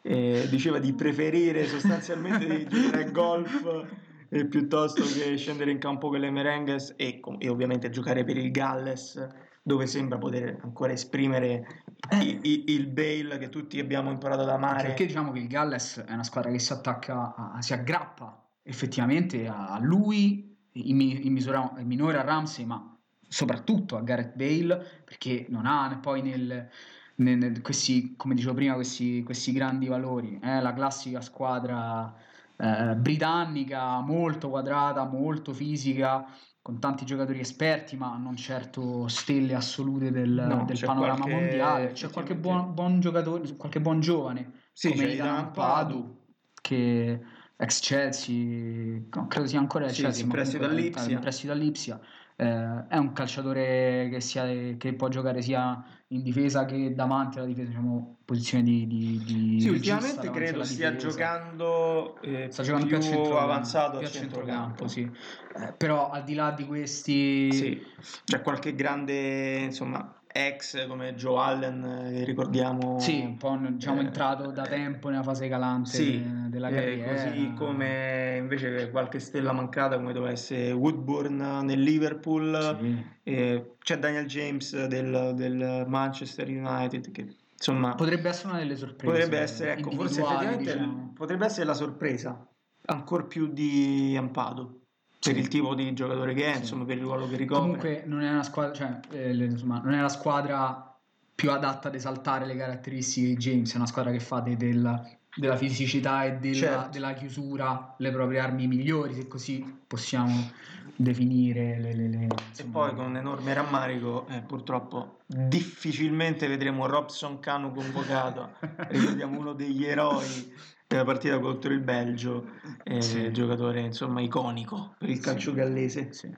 eh, diceva di preferire sostanzialmente di giocare a golf eh, piuttosto che scendere in campo con le merengues e, e ovviamente giocare per il Galles dove sembra poter ancora esprimere i- i- il Bale che tutti abbiamo imparato ad amare perché diciamo che il Galles è una squadra che si attacca, a- si aggrappa effettivamente a lui, in, in misura in minore a Ramsey, ma soprattutto a Gareth Bale, perché non ha poi nel, nel- nel- questi, come dicevo prima, questi, questi grandi valori. È la classica squadra eh, britannica, molto quadrata, molto fisica, con tanti giocatori esperti, ma non certo stelle assolute del, No, del panorama qualche- mondiale. C'è qualche buon, buon giocatore, qualche buon giovane Sì, come Ampadu, Ampadu. che ex Chelsea, credo sia ancora Sì, Chelsea, in prestito comunque, all'Ipsia. Eh, è un calciatore che, sia- che può giocare sia in difesa che davanti alla difesa, diciamo, posizione di, di, di Sì, ultimamente credo stia giocando, eh, Sta giocando più, più, centrocampo, avanzato più a centrocampo, centrocampo. sì. Eh, però al di là di questi Sì, c'è qualche grande, insomma, ex come Joe Allen, eh, che ricordiamo. Sì, un po' diciamo eh, entrato da tempo nella fase calante Sì, de- della eh, carriera. così come invece qualche stella mancata come doveva essere Woodburn nel Liverpool, Sì. eh, c'è Daniel James del, del Manchester United che insomma Potrebbe essere una delle sorprese. potrebbe essere, ecco, forse diciamo. potrebbe essere la sorpresa ancora più di Ampado per il tipo di giocatore che è, insomma, per il ruolo che ricopre. Comunque non è una squadra, cioè, eh, insomma, non è la squadra più adatta ad esaltare le caratteristiche di James, è una squadra che fa de- della, della fisicità e della, Certo. della chiusura le proprie armi migliori, se così possiamo definire le... le- le- E poi con enorme rammarico, eh, purtroppo difficilmente vedremo Robson Canu convocato. Ricordiamo uno degli eroi della partita contro il Belgio, eh, Sì. giocatore insomma iconico per il calcio Sì. gallese. Sì.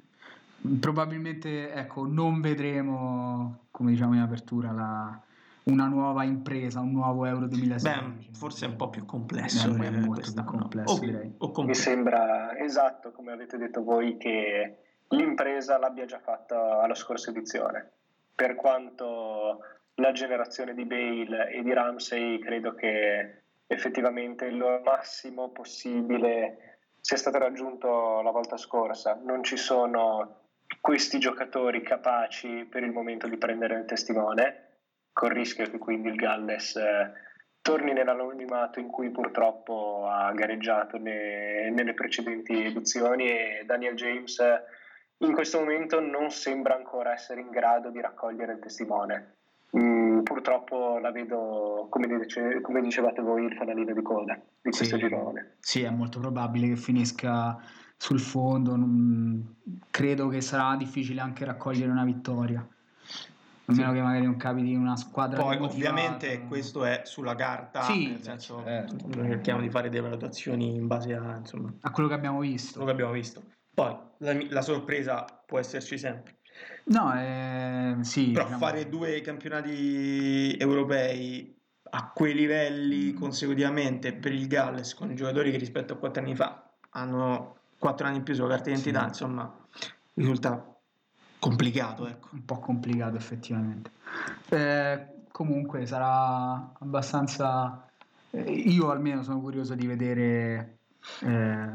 Probabilmente, ecco, non vedremo, come diciamo in apertura, la- una nuova impresa, un nuovo Euro 2016. Beh, forse è un po' più complesso. Eh, è eh, molto più complesso, O- direi. o Mi comunque- sembra esatto, come avete detto voi, che l'impresa l'abbia già fatta alla scorsa edizione. Per quanto la generazione di Bale e di Ramsey credo che effettivamente il massimo possibile sia stato raggiunto la volta scorsa. Non ci sono questi giocatori capaci per il momento di prendere il testimone, col rischio che quindi il Galles eh, torni nell'anonimato in cui purtroppo ha gareggiato ne- nelle precedenti edizioni e Daniel James in questo momento non sembra ancora essere in grado di raccogliere il testimone. Mm, purtroppo la vedo, come, dice- come dicevate voi, il fanalino di coda di Sì. questo girone. Sì, è molto probabile che finisca sul fondo. non- Credo che sarà difficile anche raccogliere una vittoria. A meno che magari non capiti una squadra Poi ovviamente questo è sulla carta, Sì, nel senso certo. noi cerchiamo di fare delle valutazioni in base a insomma, a quello che abbiamo visto. quello che abbiamo visto. Poi la, la sorpresa può esserci sempre. No, eh, sì. Però diciamo- fare due campionati europei a quei livelli consecutivamente per il Galles con i giocatori che rispetto a quattro anni fa hanno quattro anni in più sulla carta d'identità, Sì. insomma, risulta complicato, ecco. un po' complicato effettivamente. Eh, comunque sarà abbastanza... eh, io almeno sono curioso di vedere... eh,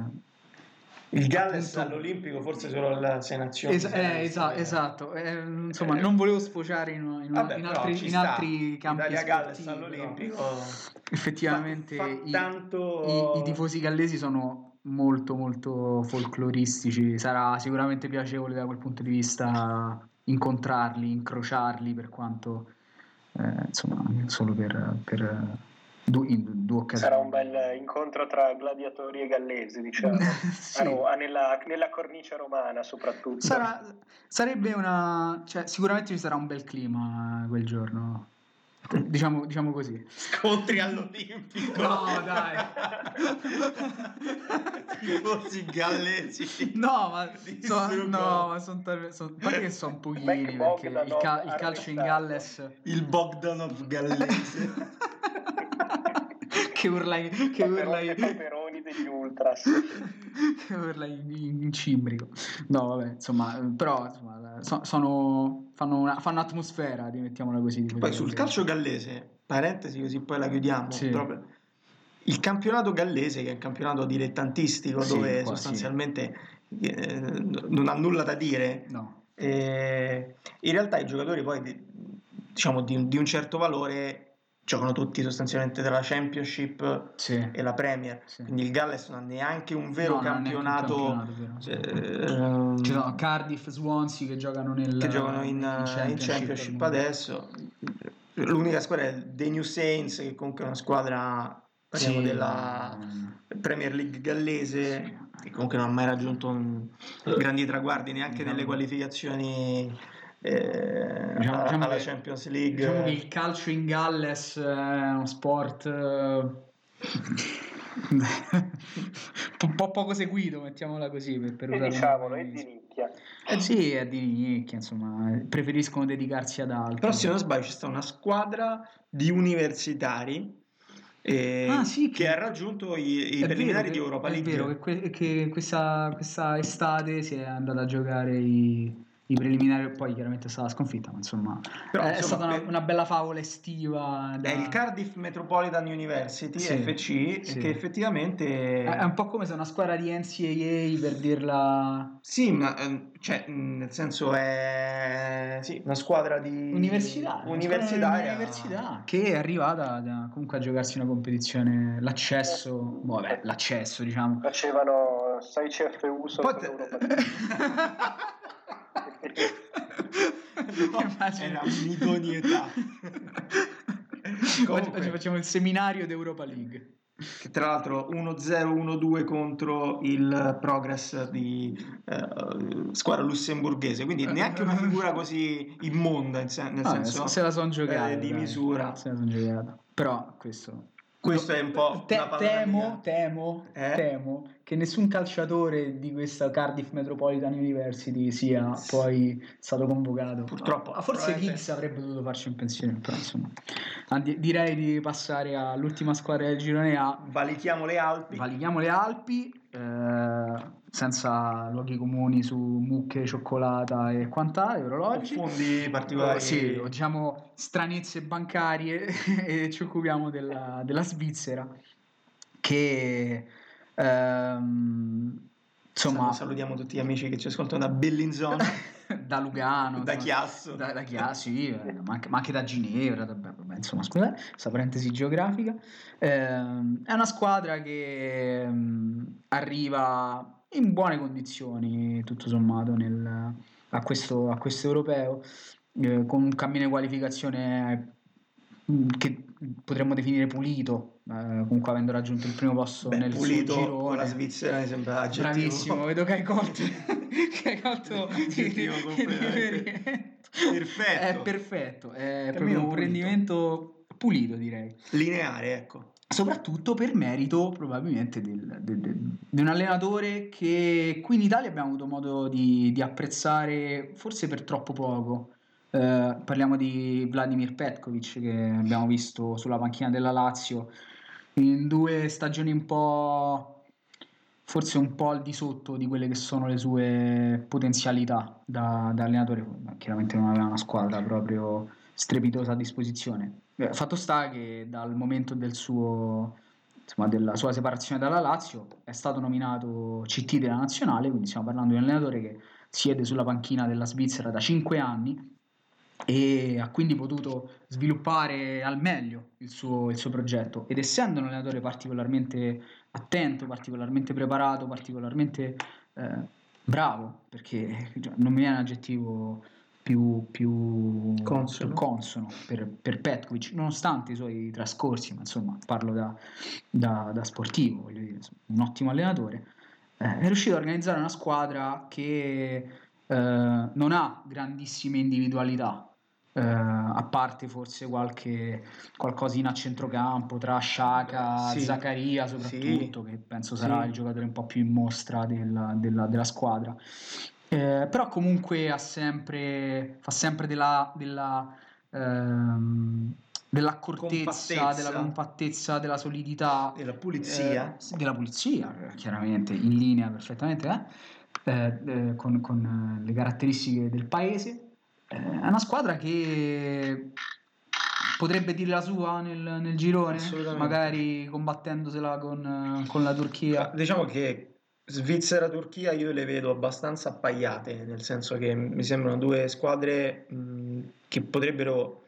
Il Galles Appunto- all'Olimpico forse solo alle sei nazioni. Es- eh, esa- esatto, eh, insomma, Eh. non volevo sfociare in, in- Vabbè, in altri, in sta. altri campi Italia Galles all'Olimpico però effettivamente fa- fa i, tanto- i- i tifosi gallesi sono molto molto folcloristici, sarà sicuramente piacevole da quel punto di vista incontrarli, incrociarli per quanto eh, insomma solo per, per due, in due occasioni. Sarà un bel incontro tra gladiatori e gallesi, diciamo. Sì. A Ro- a- nella, nella cornice romana soprattutto. Sarà- sarebbe una. Cioè, sicuramente ci sarà un bel clima quel giorno. Diciamo, diciamo così. Scontri all'Olimpico. No, dai. Tifosi gallesi. No, ma Di so- Sugo. no, ma sono tal- son- a parte che sono pochini Mac perché il, ca- il calcio in. Galles Il Bogdanov gallese. Che urla in, che urla Paperoni, in, paperoni degli ultras. che urla in, in cimbrico. No, vabbè, insomma, però insomma, so- sono fanno, una, fanno atmosfera, mettiamola così. Poi sul quello. calcio gallese, parentesi così poi la chiudiamo. Sì. proprio. Il campionato gallese, che è un campionato dilettantistico Sì, dove qua, sostanzialmente eh, non ha nulla da dire, No. eh, in realtà i giocatori poi di, diciamo di, di un certo valore giocano tutti sostanzialmente tra la Championship Sì. e la Premier. Sì. Quindi il Galles non ha neanche un vero No, neanche un campionato. campionato, ehm, Ci sono Cardiff, Swansea che giocano nel che giocano in, in Championship, adesso. L'unica squadra è The New Saints, che comunque è una squadra parliamo Sì, della Premier League gallese, che comunque non ha mai raggiunto un- grandi traguardi neanche nelle qualificazioni eh, Diciamo- diciamo alla che- Champions League. Diciamo che il calcio in Galles è uno sport eh, un po' poco seguito, mettiamola così, per, per E usare un diciamolo, è di nicchia. Eh sì, è di nicchia, insomma, preferiscono dedicarsi ad altro. Però se non sbaglio c'è stata una squadra di universitari eh, Ah, sì, che che- ha raggiunto i, i È preliminari vero di Europa è League. vero che, que- che questa, questa estate si è andata a giocare i, i preliminari, poi chiaramente è stata sconfitta, ma insomma, Però, è insomma, stata una, per- una bella favola estiva. da- È il Cardiff Metropolitan University, Sì, FC, sì. che effettivamente... È un po' come se una squadra di NCAA per dirla Sì, ma ehm, cioè, nel senso è sì, una squadra di universitaria, una universitaria. università che è arrivata da- comunque a giocarsi una competizione, l'accesso, boh, vabbè, l'accesso diciamo. Facevano 6 CFU solo Poi per te- Europa. No, Immagino. era un'idoneità. Comunque- Facciamo- Facciamo il seminario d'Europa League. Che tra l'altro 1-0-1-2 contro il Progress di eh, squadra lussemburghese, quindi neanche una figura così immonda, in sen- nel Ah, senso se la sono giocata eh, di dai. misura. Se la sono giocata. Però questo Questo è un po' Te- temo, temo, Eh? temo che nessun calciatore di questa Cardiff Metropolitan University sia poi stato convocato. Purtroppo, Ah, forse Higgs avrebbe dovuto farci un pensiero, però insomma. Ah, di- direi di passare all'ultima squadra del girone A. Valichiamo le Alpi. Valichiamo le Alpi, eh, senza luoghi comuni su mucche, cioccolata e quant'altro, orologi. fondi particolari. Oh, sì, diciamo stranezze bancarie e ci occupiamo della, della Svizzera che ehm, insomma Sal- salutiamo tutti gli amici che ci ascoltano da Bellinzona, da Lugano da Chiasso. da, da Chiasso, sì, eh, ma, anche, ma anche da Ginevra vabbè, vabbè, insomma scusate questa parentesi geografica. Ehm, è una squadra che ehm, arriva in buone condizioni tutto sommato nel- a, questo, a questo europeo eh, con un cammino di qualificazione mm, che potremmo definire pulito, eh, comunque avendo raggiunto il primo posto Beh, nel pulito suo girone. con la Svizzera mi sembra aggettivo. Bravissimo, vedo che hai colto, che hai colto completamente riferimento. perfetto. È perfetto, è proprio un pulito. rendimento pulito direi. Lineare, ecco. Soprattutto per merito probabilmente del, del, del, di un allenatore che qui in Italia abbiamo avuto modo di, di apprezzare forse per troppo poco. Eh, parliamo di Vladimir Petkovic che abbiamo visto sulla panchina della Lazio in due stagioni un po' forse un po' al di sotto di quelle che sono le sue potenzialità da, da allenatore. Chiaramente non aveva una squadra proprio strepitosa a disposizione. Eh, fatto sta che dal momento del suo, insomma, della sua separazione dalla Lazio è stato nominato CT della nazionale, quindi stiamo parlando di un allenatore che siede sulla panchina della Svizzera da 5 anni e ha quindi potuto sviluppare al meglio il suo, il suo, progetto. Ed essendo un allenatore particolarmente attento, particolarmente preparato, particolarmente eh, bravo, perché non mi viene un aggettivo più, più, consono, consono per, per, Petkovic, nonostante i suoi trascorsi, ma insomma parlo da, da, da sportivo, dire, un ottimo allenatore, eh, è riuscito a organizzare una squadra che eh, non ha grandissime individualità, Uh, a parte forse qualche qualcosina a centrocampo tra Sciaca, sì. Zaccaria soprattutto, sì. che penso sarà sì. il giocatore un po' più in mostra della, della, della squadra. Eh, però comunque ha sempre, fa sempre della, della, ehm, dell'accortezza, compattezza. della compattezza, della solidità, della pulizia, eh, della pulizia, chiaramente in linea perfettamente eh, eh, eh con, con, le caratteristiche del paese. Eh, è una squadra che potrebbe dire la sua nel, nel girone, magari combattendosela con, con la Turchia. Diciamo che Svizzera-Turchia io le vedo abbastanza appaiate, nel senso che mi sembrano due squadre mh, che potrebbero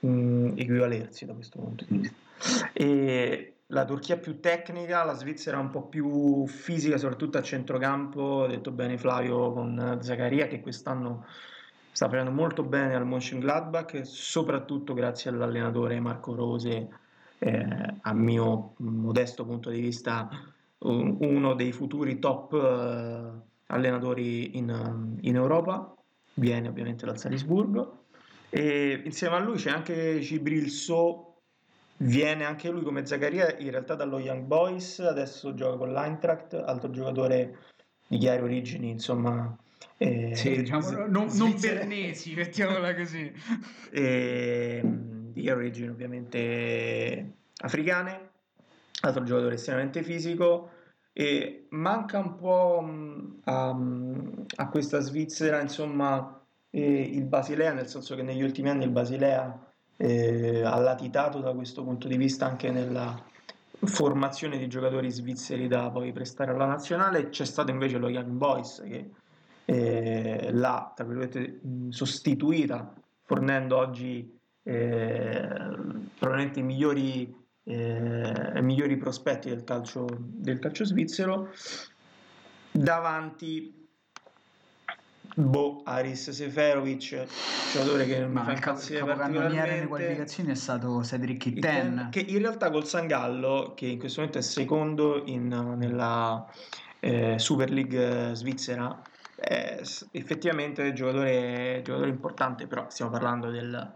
mh, equivalersi da questo punto di vista. E la Turchia più tecnica, la Svizzera un po' più fisica, soprattutto a centrocampo, ha detto bene Flavio con Zaccaria che quest'anno sta facendo molto bene al Mönchengladbach, soprattutto grazie all'allenatore Marco Rose, eh, a mio modesto punto di vista uno dei futuri top uh, allenatori in, in, Europa, viene ovviamente dal Salisburgo, e insieme a lui c'è anche Gibril So, viene anche lui come Zaccaria in realtà dallo Young Boys, adesso gioca con l'Eintracht, altro giocatore di chiare origini, insomma... Eh, sì, diciamo, non, non bernesi, mettiamola così. E, di origini ovviamente africane, altro giocatore estremamente fisico e manca un po' a, a questa Svizzera insomma eh, il Basilea nel senso che negli ultimi anni il Basilea eh, ha latitato da questo punto di vista anche nella formazione di giocatori svizzeri da poi prestare alla nazionale c'è stato invece lo Young Boys che eh, l'ha sostituita fornendo oggi eh, probabilmente i migliori eh, migliori prospetti del calcio, del calcio svizzero. Davanti Boh, Aris Seferovic, giocatore che Ma mi fa impazzire particolarmente. nelle qualificazioni è stato Cedric Itten. Che in realtà col Sangallo, che in questo momento è secondo in, nella eh, Super League svizzera, è effettivamente un giocatore, giocatore importante, però stiamo parlando del,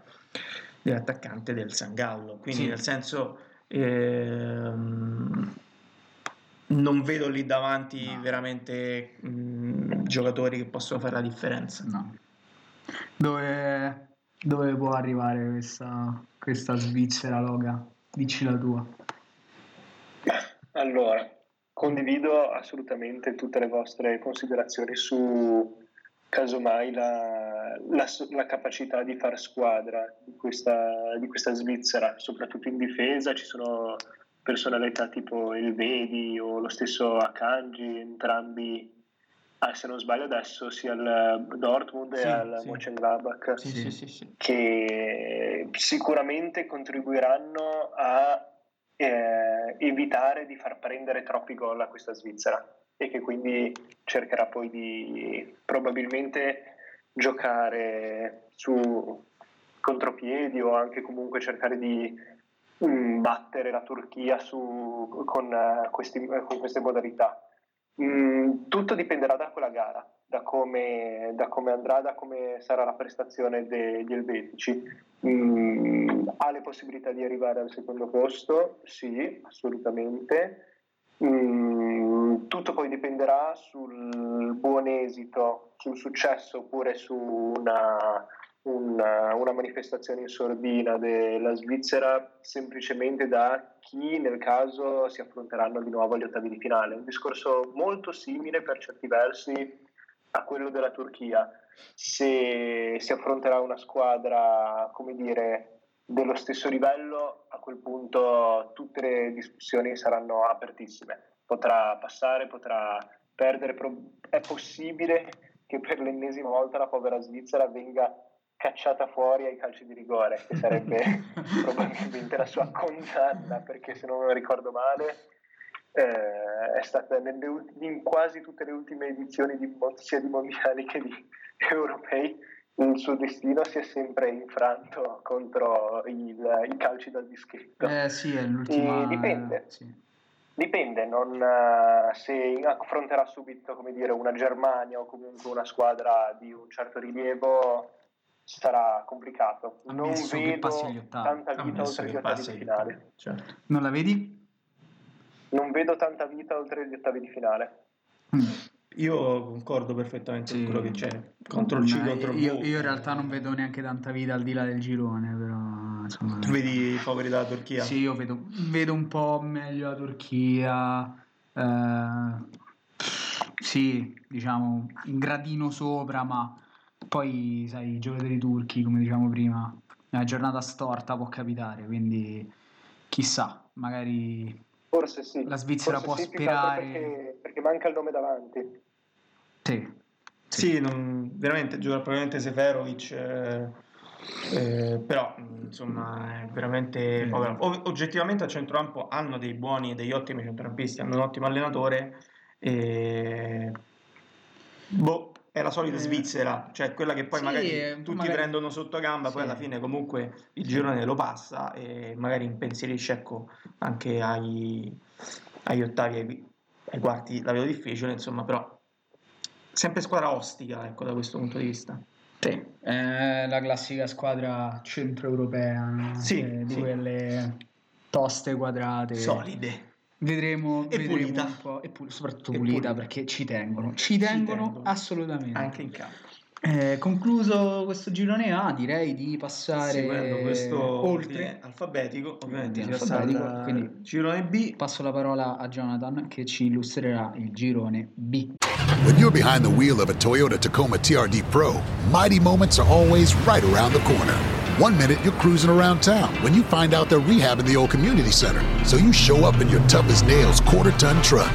dell'attaccante del Sangallo, quindi sì. nel senso Ehm, non vedo lì davanti no. veramente mh, giocatori che possono fare la differenza. No. Dove, dove può arrivare questa, questa Svizzera, Loga? Dici la tua. Allora, condivido assolutamente tutte le vostre considerazioni su casomai la, la, la, capacità di fare squadra di questa, di questa, Svizzera, soprattutto in difesa. Ci sono personalità tipo il Vedi o lo stesso Akanji, entrambi, ah, se non sbaglio adesso, sia al Dortmund sì, e al sì. Mönchengladbach, sì, sì, che sicuramente contribuiranno a eh, evitare di far prendere troppi gol a questa Svizzera e che quindi cercherà poi di probabilmente giocare su contropiedi o anche comunque cercare di um, battere la Turchia su, con, uh, questi, con, queste modalità. Mm, tutto dipenderà da quella gara, da come, da come, andrà, da come sarà la prestazione degli elvetici. Mm, ha le possibilità di arrivare al secondo posto? Sì, assolutamente. Mm, tutto poi dipenderà sul buon esito, sul successo oppure su una, una, una, manifestazione in sordina della Svizzera semplicemente da chi nel caso si affronteranno di nuovo agli ottavi di finale. Un discorso molto simile per certi versi a quello della Turchia. Se si affronterà una squadra, come dire, dello stesso livello, a quel punto tutte le discussioni saranno apertissime. Potrà passare, potrà perdere, è possibile che per l'ennesima volta la povera Svizzera venga cacciata fuori ai calci di rigore, che sarebbe probabilmente la sua condanna, perché se non me lo ricordo male eh, è stata nelle, in quasi tutte le ultime edizioni di, sia di mondiali che di europei il suo destino si è sempre infranto contro il, i calci dal dischetto. Eh sì, è l'ultima... E dipende. Sì. Dipende, non, se affronterà subito come dire, una Germania o comunque una squadra di un certo rilievo sarà complicato. Ammesso non vedo tanta vita Ammesso oltre gli ottavi di finale. Certo. Non la vedi? Non vedo tanta vita oltre gli ottavi di finale. Mm. Io concordo perfettamente Sì. con quello che c'è contro il C, contro il io, io in realtà non vedo neanche tanta vita al di là del girone, però insomma... Tu vedi i favori della Turchia? Sì, io vedo, vedo un po' meglio la Turchia, eh, sì, diciamo un gradino sopra, ma poi, sai, i giocatori turchi, come diciamo prima, una giornata storta può capitare, quindi chissà, magari Forse sì. La Svizzera Forse può sì, aspirare- Perché, perché manca il nome davanti. Sì, Sì, non- veramente gioca probabilmente Seferovic, eh, eh, però insomma è veramente Mm. povero. O- oggettivamente a centrocampo hanno dei buoni e degli ottimi centrocampisti, hanno un ottimo allenatore e boh, è la solita Eh, Svizzera, cioè quella che poi sì, magari eh, tutti magari- prendono sotto gamba, poi sì. alla fine comunque il girone lo passa e magari impensierisce ecco, anche ai, agli ottavi, ai, ai quarti la vedo difficile, insomma, però sempre squadra ostica, ecco, da questo punto di vista. sì, è la classica squadra centroeuropea, Sì, eh, di sì. quelle toste quadrate. Solide. Vedremo, E vedremo pulita. un po', e pu- soprattutto E pulita, pulita. perché ci tengono, ci tengono, tengono. assolutamente. Anche in campo. Eh, concluso questo girone A, direi di passare questo oltre. alfabetico, ovviamente alfabetico, al quindi- girone B. Passo la parola a Jonathan che ci illustrerà il girone B. When you're behind the wheel of a Toyota Tacoma TRD Pro, mighty moments are always right around the corner. One minute you're cruising around town when you find out they're rehabbing the old community center, so you show up in your tough as nails quarter ton truck.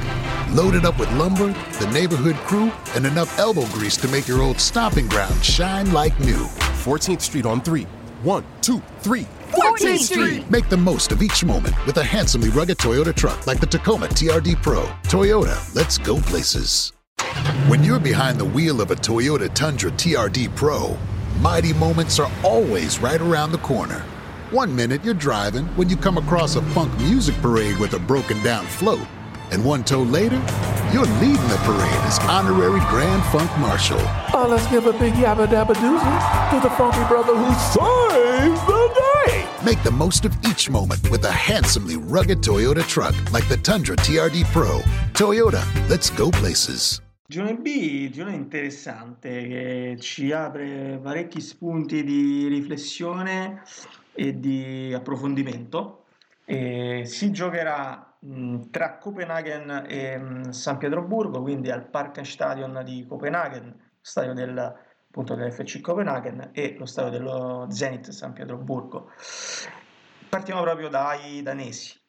Loaded up with lumber, the neighborhood crew, and enough elbow grease to make your old stomping ground shine like new. 14th Street on three. One, two, three. 14th Street! Make the most of each moment with a handsomely rugged Toyota truck like the Tacoma TRD Pro. Toyota, let's go places. When you're behind the wheel of a Toyota Tundra TRD Pro, mighty moments are always right around the corner. One minute you're driving when you come across a funk music parade with a broken down float. And one toe later, you're leading the parade as honorary Grand Funk Marshal. Oh, let's give a big yabba dabba doozy to the funky brother who saved the day. Make the most of each moment with a handsomely rugged Toyota truck like the Tundra TRD Pro. Toyota, let's go places. Girone B, girone interessante che ci apre parecchi spunti di riflessione e di approfondimento. E si giocherà mh, tra Copenaghen e San Pietroburgo, quindi al Parkenstadion di Copenaghen, stadio del, appunto dell'FC Copenaghen e lo stadio dello Zenit San Pietroburgo. Partiamo proprio dai danesi.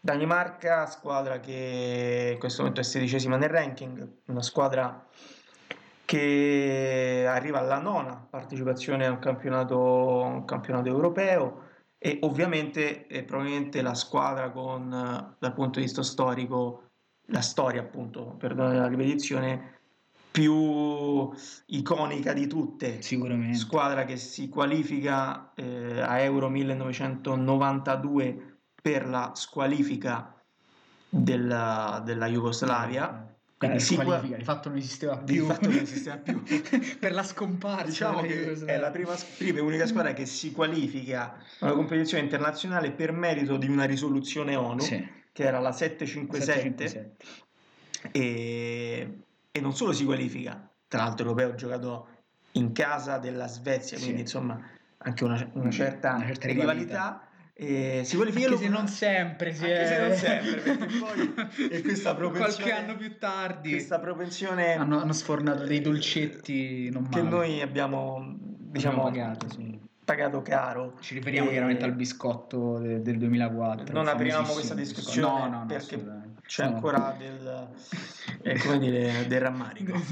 Danimarca, squadra che in questo momento è sedicesima nel ranking, una squadra che arriva alla nona partecipazione a un campionato, un campionato europeo e ovviamente è probabilmente la squadra con, eh, dal punto di vista storico, la storia appunto, perdonate la ripetizione, più iconica di tutte. Sicuramente. squadra che si qualifica eh, a Euro 1992 per la squalifica della, della Jugoslavia Quindi Eh, sicura- squalifica, di fatto non esisteva Di più. fatto non esisteva più. per la scomparsa. Diciamo che è la prima, prima e unica squadra che si qualifica a una competizione internazionale per merito di una risoluzione ONU, Sì. che era la 757, 757. e, e non solo si qualifica, tra l'altro europeo giocato in casa della Svezia, Sì. quindi insomma anche una, una certa, Una certa rivalità. E si qualifica Anche se non sempre si anche è... se non sempre, perché poi e questa propensione, Qualche anno più tardi questa propensione hanno, hanno sfornato dei dolcetti non che male. noi abbiamo diciamo Abbiamo pagato, sì. pagato caro. Ci riferiamo E chiaramente al biscotto de- del 2004. Non apriamo questa discussione No, no, no, perché. C'è No. ancora del, eh, come dire, del rammarico.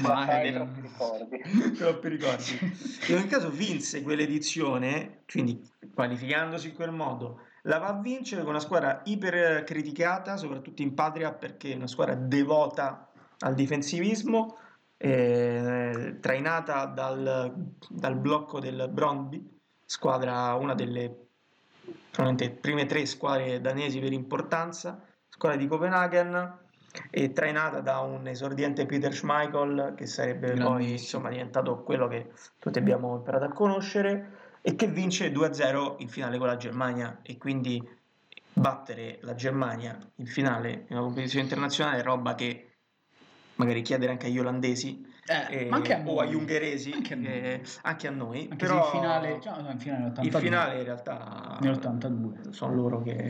Ma rammarico. troppi ricordi. troppi ricordi. In ogni caso vinse quell'edizione, quindi qualificandosi in quel modo, la va a vincere con una squadra iper criticata, soprattutto in patria, perché è una squadra devota al difensivismo, eh, trainata dal, dal blocco del Brondby, squadra una delle prime tre squadre danesi per importanza, squadra di Copenaghen e trainata da un esordiente Peter Schmeichel che sarebbe poi insomma, diventato quello che tutti abbiamo imparato a conoscere e che vince 2-0 in finale con la Germania e quindi battere la Germania in finale in una competizione internazionale è roba che magari chiedere anche agli olandesi Eh, eh, ma anche a o agli ungheresi Anche a noi. eh, anche a noi Anche però in finale, già, no, in finale in 82. finale in realtà Nell'82. sono loro che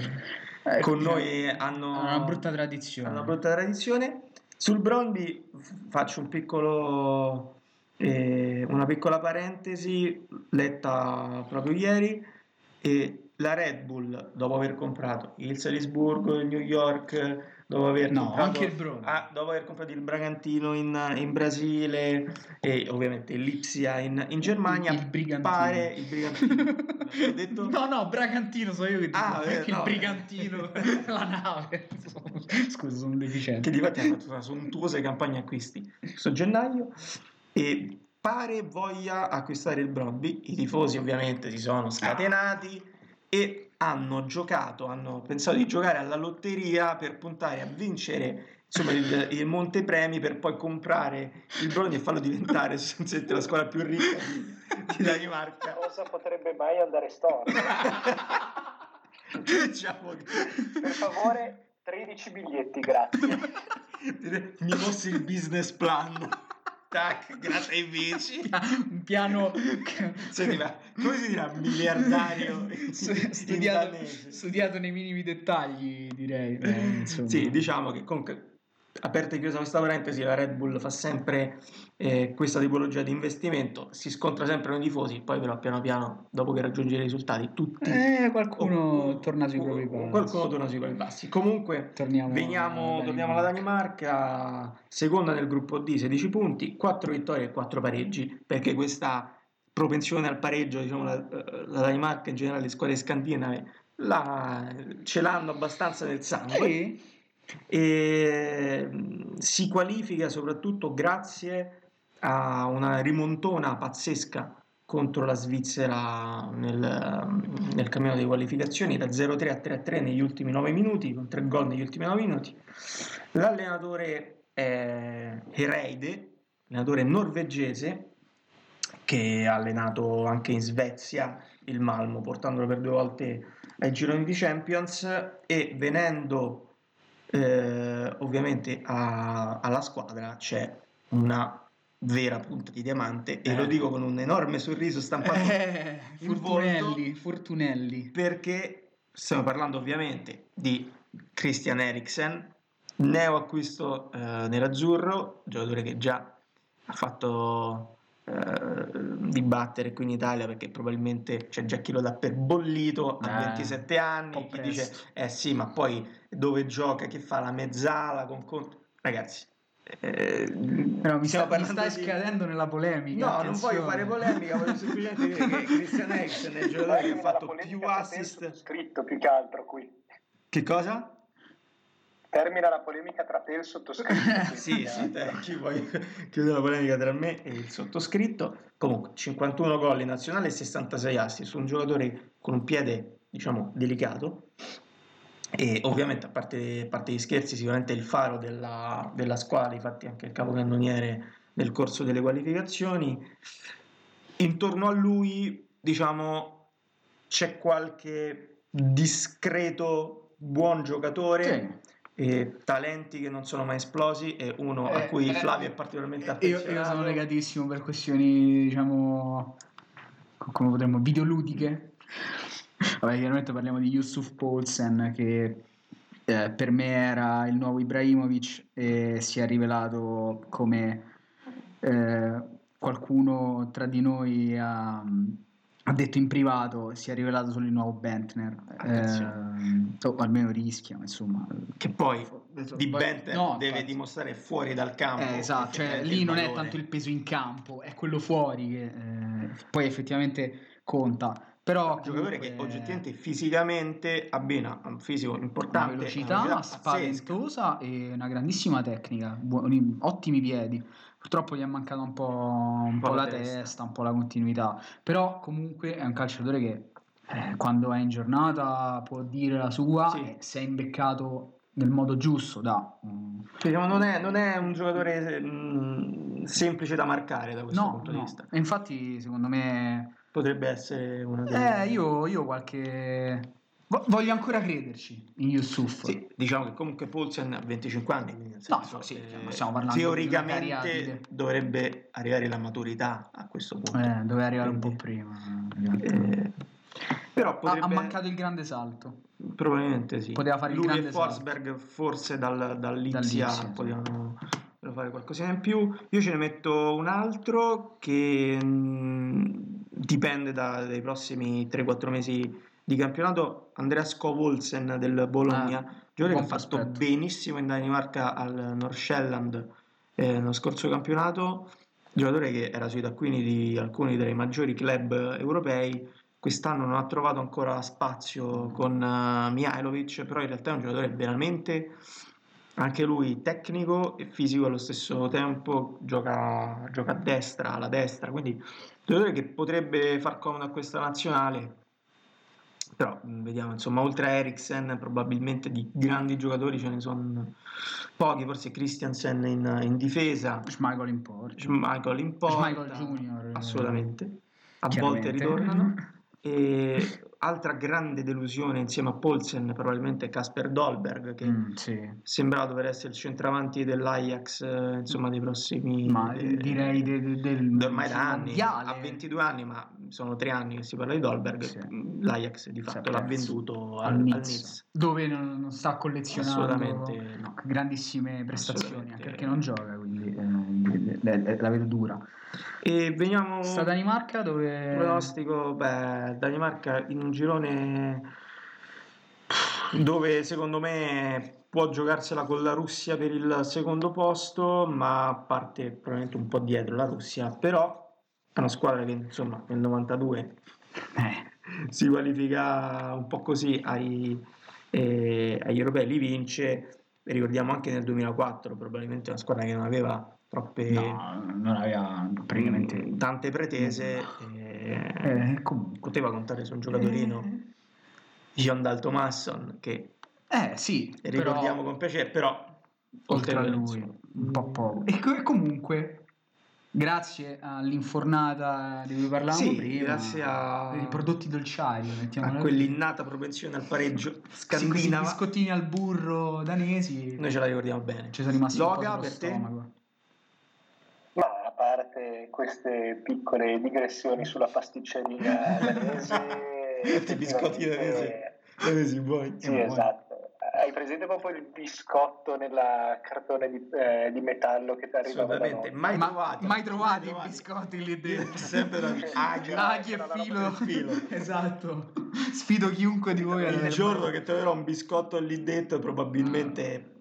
Eh, con noi hanno, Hanno una brutta tradizione. hanno una brutta tradizione. Sul Brondby f- faccio un piccolo, eh, una piccola parentesi letta proprio ieri. E la Red Bull, dopo aver comprato il Salisburgo, il New York, dopo aver No, comprato, il ah, dopo aver comprato il Bragantino in, in Brasile e ovviamente l'Ipsia in, in Germania, Il- il Brigantino. pare il Brigantino. Detto? No, no, Bragantino, so io che dico Ah, eh, il no. brigantino, la nave. Scusa, sono deficiente. che di fatto ha fatto una sontuosa campagna acquisti questo gennaio e pare voglia acquistare il Brondby i tifosi ovviamente si sono scatenati e hanno giocato hanno pensato di giocare alla lotteria per puntare a vincere insomma il, il montepremi per poi comprare il Brondby e farlo diventare la squadra più ricca di, di Danimarca Cosa potrebbe mai andare storto? diciamo che Per favore, 13 biglietti, grazie. mi mossi il business plan tac grazie ai vici Un piano Senti, ma come si dirà miliardario studiato, studiato nei minimi dettagli, direi. Eh, insomma. Sì, diciamo che comunque, aperta e chiusa questa parentesi, la Red Bull fa sempre eh, questa tipologia di investimento, si scontra sempre con i tifosi, poi però piano piano, dopo che raggiunge i risultati, tutti... Eh, qualcuno o- torna sui propri passi. Qualcuno torna sui propri passi. Comunque, Torniamo veniamo, alla torniamo alla Danimarca, seconda nel gruppo D, 16 punti, 4 vittorie e 4 pareggi, perché questa propensione al pareggio, diciamo, la, la Danimarca in generale, le squadre scandinave, la- ce l'hanno abbastanza nel sangue Sì. E mh, si qualifica soprattutto grazie a una rimontona pazzesca contro la Svizzera nel, nel cammino di qualificazioni da 0-3 a 3-3 negli ultimi 9 minuti con 3 gol negli ultimi 9 minuti. L'allenatore è Hereide allenatore norvegese che ha allenato anche in Svezia il Malmo portandolo per due volte ai gironi di Champions. E venendo eh, ovviamente a- alla squadra c'è una vera punta di diamante e Eh. lo dico con un enorme sorriso stampato Eh, Fortunelli, volto Fortunelli. perché stiamo parlando ovviamente di Christian Eriksen neo acquisto eh, nell'azzurro giocatore che già ha fatto eh, dibattere qui in Italia perché probabilmente c'è già chi lo dà per bollito a Eh, 27 anni chi dice eh sì ma poi dove gioca che fa la mezzala con Conte ragazzi eh, Però mi, sta, mi stai di- scadendo nella polemica. No, non attenzione. voglio fare polemica, voglio semplicemente dire che Christian Eriksen è il giocatore che ha fatto più assist. sottoscritto più che altro qui. Che cosa? Termina la polemica tra te e il sottoscritto. Sì, sì, te, chi vuoi chiudere la polemica tra me e il sottoscritto. Comunque, 51 gol in nazionale e 66 assist su un giocatore con un piede, diciamo, delicato. E ovviamente, a parte, a parte gli scherzi, sicuramente il faro della, della squadra, infatti anche il capocannoniere nel corso delle qualificazioni. Intorno a lui, diciamo, c'è qualche discreto buon giocatore. Sì. E talenti che non sono mai esplosi e uno a Eh, cui eh, Flavio è particolarmente Io, affezionato io sono negatissimo per questioni, diciamo, co- come potremmo, videoludiche. Vabbè, chiaramente parliamo di Yusuf Poulsen che eh, per me era il nuovo Ibrahimovic e si è rivelato come eh, qualcuno tra di noi ha, ha detto in privato, si è rivelato solo il nuovo Bentner. Attenzione. Eh, o almeno rischia, insomma. che poi di Poi- Benter no, deve infatti. dimostrare fuori dal campo Eh, esatto, cioè lì non è valore. tanto il peso in campo, è quello fuori che eh, poi effettivamente conta. Però un giocatore che oggettivamente fisicamente abbina un fisico una importante velocità una velocità spaventosa e una grandissima tecnica, buoni- ottimi piedi. Purtroppo gli è mancata un po', un po' la testa. un po' la continuità, però comunque è un calciatore che eh, quando è in giornata può dire la sua Sì. e se è imbeccato nel modo giusto da Diciamo, non, è, non è un giocatore mm, semplice da marcare da questo No, punto di no. vista E infatti secondo me potrebbe essere una delle Eh, io, io qualche... vo- Voglio ancora crederci in Yusuf. Sì, diciamo che comunque Poulsen ha 25 anni, quindi nel No, senso, sì, eh, teoricamente dovrebbe arrivare la maturità a questo punto. Eh, doveva arrivare un po' Quindi, prima. eh, però Ha- potrebbe, Ha, mancato il grande salto. probabilmente sì. Poteva fare il Lui grande e Forsberg forse dal, Dall'Ipsia, sì. potevano, fare qualcosina in più. Io ce ne metto un altro che mh, dipende da- dai prossimi 3-4 mesi di campionato. Andrea Scovolsen del Bologna, Ah, giocatore che ha fatto prospetto. benissimo in Danimarca al Nordsjælland eh, nello scorso campionato. Giocatore che era sui taccuini di alcuni dei maggiori club europei. Quest'anno non ha trovato ancora spazio con eh, Mihailovic, però in realtà è un giocatore veramente anche lui tecnico e fisico allo stesso tempo, gioca, gioca a destra, alla destra, quindi un giocatore che potrebbe far comodo a questa nazionale. Però mh, vediamo, insomma, oltre a Eriksen, probabilmente di grandi giocatori ce ne sono pochi, forse Christiansen in, in difesa, Schmeichel in porta. Schmeichel in porta, Schmeichel Junior, eh, assolutamente, a volte ritornano. E altra grande delusione insieme a Poulsen, probabilmente Casper Dolberg, che Mm, sì. sembra dover essere il centravanti dell'Ajax, eh, insomma, dei prossimi... Ma eh, direi de- de- del ormai da anni, mondiale. ha 22 anni, ma sono tre anni che si parla di Dolberg. Sì. L'Ajax di fatto l'ha venduto al, al al Nice. dove non, sta collezionando grandissime prestazioni, anche perché non gioca, eh, eh, la vedo dura. E veniamo Sta Danimarca dove... pronostico, beh, Danimarca in un girone dove secondo me può giocarsela con la Russia per il secondo posto, ma parte probabilmente un po' dietro la Russia, però è una squadra che insomma nel 92 Eh, si qualifica un po' così ai, eh, agli europei, li vince. Ricordiamo anche nel 2004, probabilmente una squadra che non aveva troppe no, non aveva praticamente... mm, tante pretese. e Eh, comunque. poteva contare su un giocatorino, John Dal Tomasson, che Eh sì, ricordiamo però, con piacere, però oltre a lui un po' poco. E, co- comunque, grazie all'infornata di cui parlavamo Sì, prima, grazie a- ai prodotti dolciari, a quell'innata propensione al pareggio Sì, scandinava, biscottini al burro danesi noi ce la ricordiamo bene. ci sono rimasti un po' Loga per te? stomaco. Parte queste piccole digressioni sulla pasticceria danese, Questi biscotti danesi buoni. Sì, esatto. Hai presente proprio il biscotto nella cartone di, eh, di metallo che ti arriva da Assolutamente, noi? mai Ma- trovati. mai trovati i biscotti lì dentro Sempre da aghi. Aghi e filo. filo. esatto sfido chiunque di voi Il giorno che troverò un biscotto lì dentro probabilmente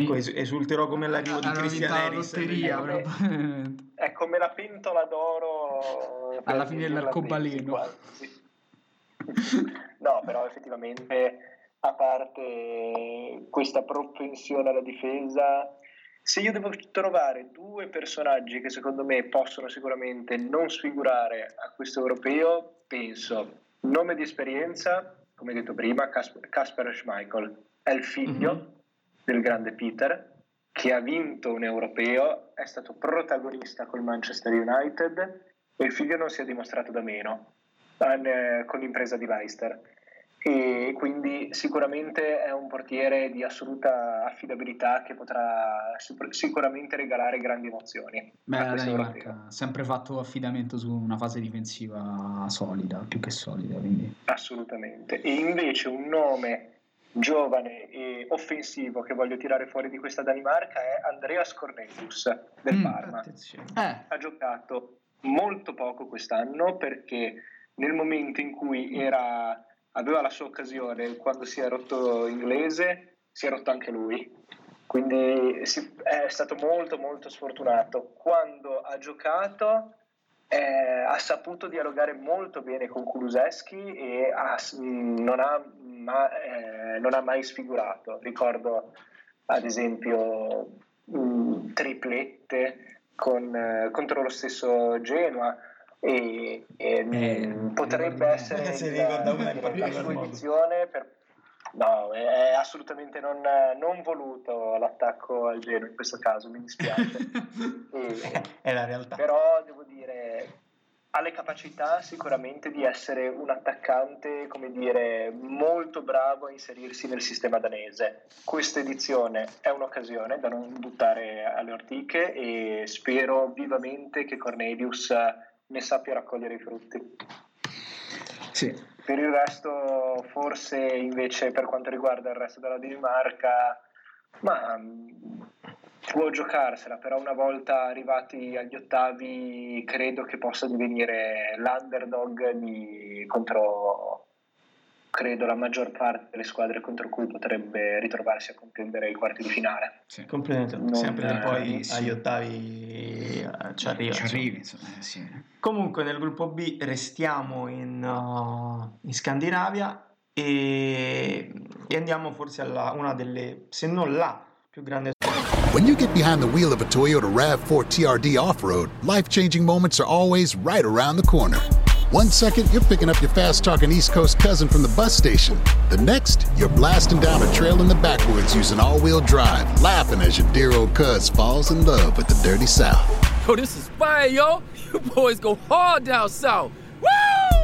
ecco, es- esulterò come l'arrivo di hanno Christian Eriksen lotteria Ecco. probabilmente. È come la pentola d'oro Alla fine dell'arcobaleno. No, però effettivamente, a parte questa propensione alla difesa, se io devo trovare due personaggi che secondo me possono sicuramente non sfigurare a questo europeo, penso nome di esperienza, come detto prima, Casper, Casper Schmeichel, è il figlio Mhm. Del grande Peter, che ha vinto un europeo, è stato protagonista col Manchester United e il figlio non si è dimostrato da meno eh, con l'impresa di Leicester. E quindi sicuramente è un portiere di assoluta affidabilità che potrà sicur- sicuramente regalare grandi emozioni. Beh, Danimarca ha sempre fatto affidamento su una fase difensiva solida, più che solida, quindi... Assolutamente. E invece un nome giovane e offensivo che voglio tirare fuori di questa Danimarca è Andreas Cornelius del Mm, Parma. Eh, Ha giocato molto poco quest'anno perché nel momento in cui era, aveva la sua occasione, quando si è rotto inglese, si è rotto anche lui. Quindi si- è stato molto molto sfortunato. Quando ha giocato eh, ha saputo dialogare molto bene con Kuluseschi e ha- non, ha, ma- eh, non ha mai sfigurato. Ricordo ad esempio mh, triplette con, eh, contro lo stesso Genoa e, e, mh, Eh, potrebbe ricordi essere. Se la modo. edizione per- No, è è assolutamente non, non voluto l'attacco al Genoa in questo caso, mi dispiace. E- È la realtà. però devo dire ha le capacità sicuramente di essere un attaccante come dire molto bravo a inserirsi nel sistema danese questa edizione è un'occasione da non buttare alle ortiche e spero vivamente che Cornelius ne sappia raccogliere i frutti sì. per il resto, forse invece per quanto riguarda il resto della Danimarca, ma può giocarsela, però una volta arrivati agli ottavi credo che possa divenire l'underdog di- contro credo la maggior parte delle squadre contro cui potrebbe ritrovarsi a contendere i quarti di finale. sì. Complimenti, Non- sempre che poi eh, sì. agli ottavi eh, ci arriva. Ci insomma. arrivi, insomma, eh, sì. Comunque nel gruppo B restiamo in, uh, in Scandinavia e, e andiamo forse alla una delle, se non la più grande When you get behind the wheel of a Toyota RAV4 TRD off road, life changing moments are always right around the corner. One second, you're picking up your fast talking East Coast cousin from the bus station. The next, you're blasting down a trail in the backwoods using all wheel drive, laughing as your dear old cuz falls in love with the dirty South. Yo, this is fire, yo. You boys go hard down south. Woo!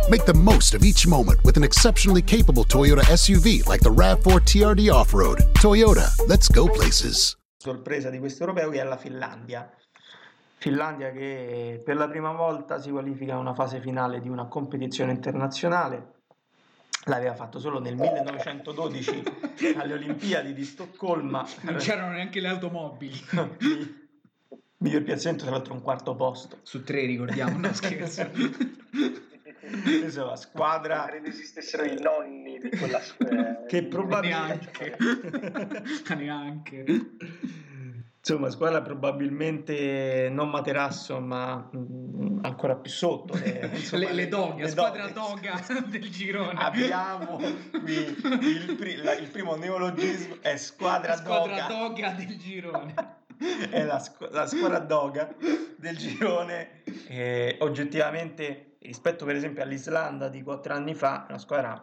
Make the most of each moment with an exceptionally capable Toyota SUV like the RAV4 TRD off road. Toyota, let's go places. Sorpresa di questo europeo che è la Finlandia. Finlandia che per la prima volta si qualifica a una fase finale di una competizione internazionale. L'aveva fatto solo nel 1912 alle Olimpiadi di Stoccolma. Non c'erano neanche le automobili. Miglior piazzamento, tra l'altro un quarto posto. Su tre, ricordiamo, no scherzo. Insomma, squadra Credo esistessero i nonni di quella squadra. che probabilmente Neanche. Neanche. Insomma, squadra probabilmente non Materasso, ma mm, ancora più sotto. le- insomma, Le, le doghe, le squadra doga del girone. Abbiamo qui il, pri- la- il primo neologismo è squadra, squadra doga. doga del girone. È la, squ- la squadra doga del girone. E oggettivamente, rispetto per esempio all'Islanda di quattro anni fa, una squadra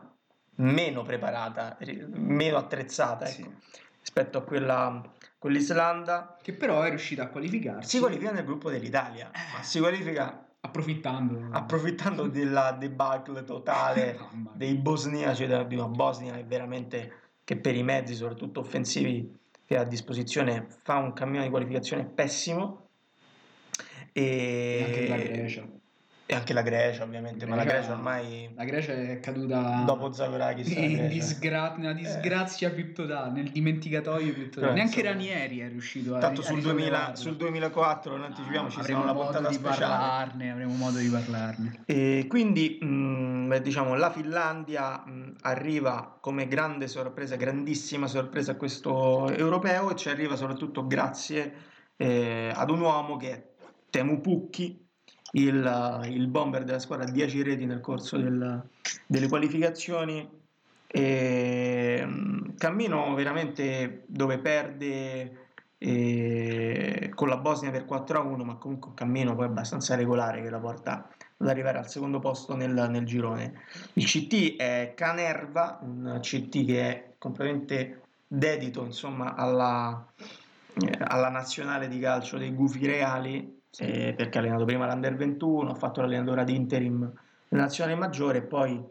meno preparata, meno attrezzata ecco, rispetto a quella quell'Islanda. Che però è riuscita a qualificarsi. Si qualifica nel gruppo dell'Italia, ma si qualifica Approfittando. approfittando della debacle totale dei bosniaci della- di una Bosnia che veramente che per i mezzi soprattutto offensivi che ha a disposizione fa un cammino di qualificazione pessimo e, E anche la Grecia. E anche la Grecia ovviamente ma la Grecia- Grecia ormai La Grecia è caduta dopo Zagorakis in Grecia. disgra- una disgrazia più totale, nel dimenticatoio più totale. Però, Neanche insomma, Ranieri è riuscito a tanto a sul, 2000 risollevarla. sul 2004 non anticipiamo ci sarà una puntata di speciale parlarne, avremo modo di parlarne. E quindi mh, beh, diciamo la Finlandia mh, arriva come grande sorpresa, grandissima sorpresa a questo europeo e ci arriva soprattutto grazie eh, ad un uomo che è Temu Pukki, il, il bomber della squadra, 10 reti nel corso del- delle qualificazioni. E, mh, cammino veramente dove perde eh, con la Bosnia per 4 a 1, ma comunque un cammino poi abbastanza regolare che la porta ad arrivare al secondo posto nel, nel girone. Il CT è Canerva, un CT che è completamente dedito insomma alla, eh, alla nazionale di calcio dei Gufi Reali eh, perché ha allenato prima l'Under 21, ha fatto l'allenatore ad interim nella nazionale maggiore e poi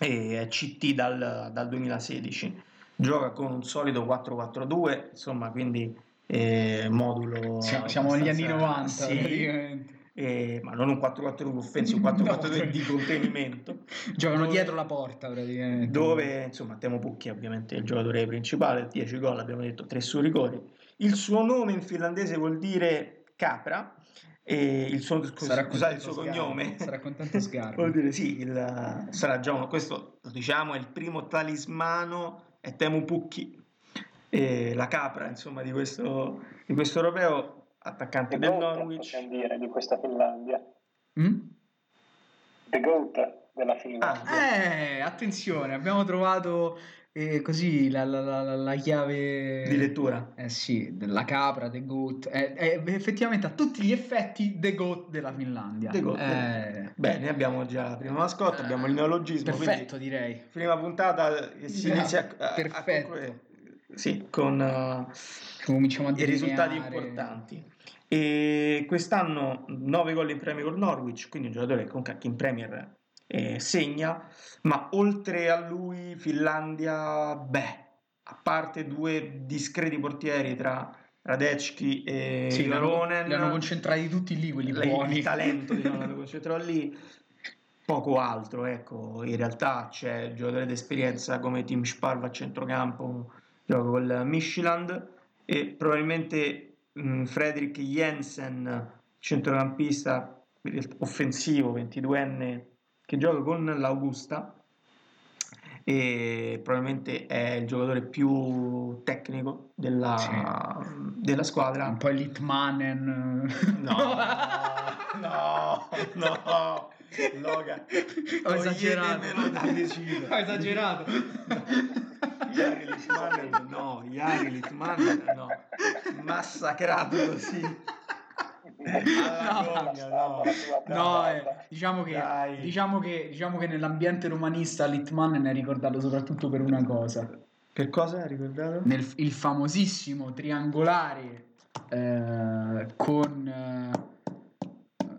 eh, è CT dal, dal 2016 gioca con un solido 4-4-2 insomma quindi eh, modulo Siamo, siamo negli anni abbastanza- 90 sì, eh, ma non un 4-4-2 offensivo, un 4-4-2 No. di contenimento. Giocano Dove- dietro la porta praticamente. dove insomma Temo Pucchi è ovviamente il giocatore principale 10 gol abbiamo detto 3 su rigori. Il suo nome in finlandese vuol dire capra e il suo, Sarà scusate il suo cognome sarà contento Sgarbi. vuol dire sì il- sarà già uno questo lo diciamo è il primo talismano è Temu Pucchi e la capra insomma di questo, di questo europeo attaccante The del GOAT, Norwich dire, di questa Finlandia. Mm? The GOAT della Finlandia. Ah, Eh, attenzione, abbiamo trovato eh, così la, la- la- la- chiave di lettura Eh sì, della capra, The Goat, è, è effettivamente a tutti gli effetti The Goat della Finlandia. The Goat. Eh, bene abbiamo già la prima mascotta abbiamo il neologismo perfetto direi. prima puntata che si Esatto, inizia a, a- a perfetto. concludere. sì con uh, Cominciamo a i risultati importanti e quest'anno 9 gol in Premier col Norwich quindi un giocatore che comunque anche in Premier eh, segna ma oltre a lui Finlandia beh a parte due discreti portieri tra Radecki e Sì, li hanno, Ivaronen li hanno concentrati tutti lì, quelli lei- buoni. il talento diciamo, l'hanno concentrato lì poco altro ecco in realtà c'è il giocatore d'esperienza come Tim Sparva a centrocampo gioca col Micheland e probabilmente mh, Fredrik Jensen centrocampista offensivo 22enne che gioca con l'Augusta e probabilmente è il giocatore più tecnico della, della squadra Un po' Litmanen. No, no, no, Logan. Ho esagerato. toglietemelo da vicino. Ho esagerato. Yari Litmanen, no, Yari Litmanen, no, massacrato così. Alla No. gogna, no. No, eh, diciamo, che, diciamo, che, diciamo che nell'ambiente romanista Litmanen è ricordato soprattutto per una cosa. Per cosa hai ricordato? Nel, il famosissimo triangolare eh, con... eh,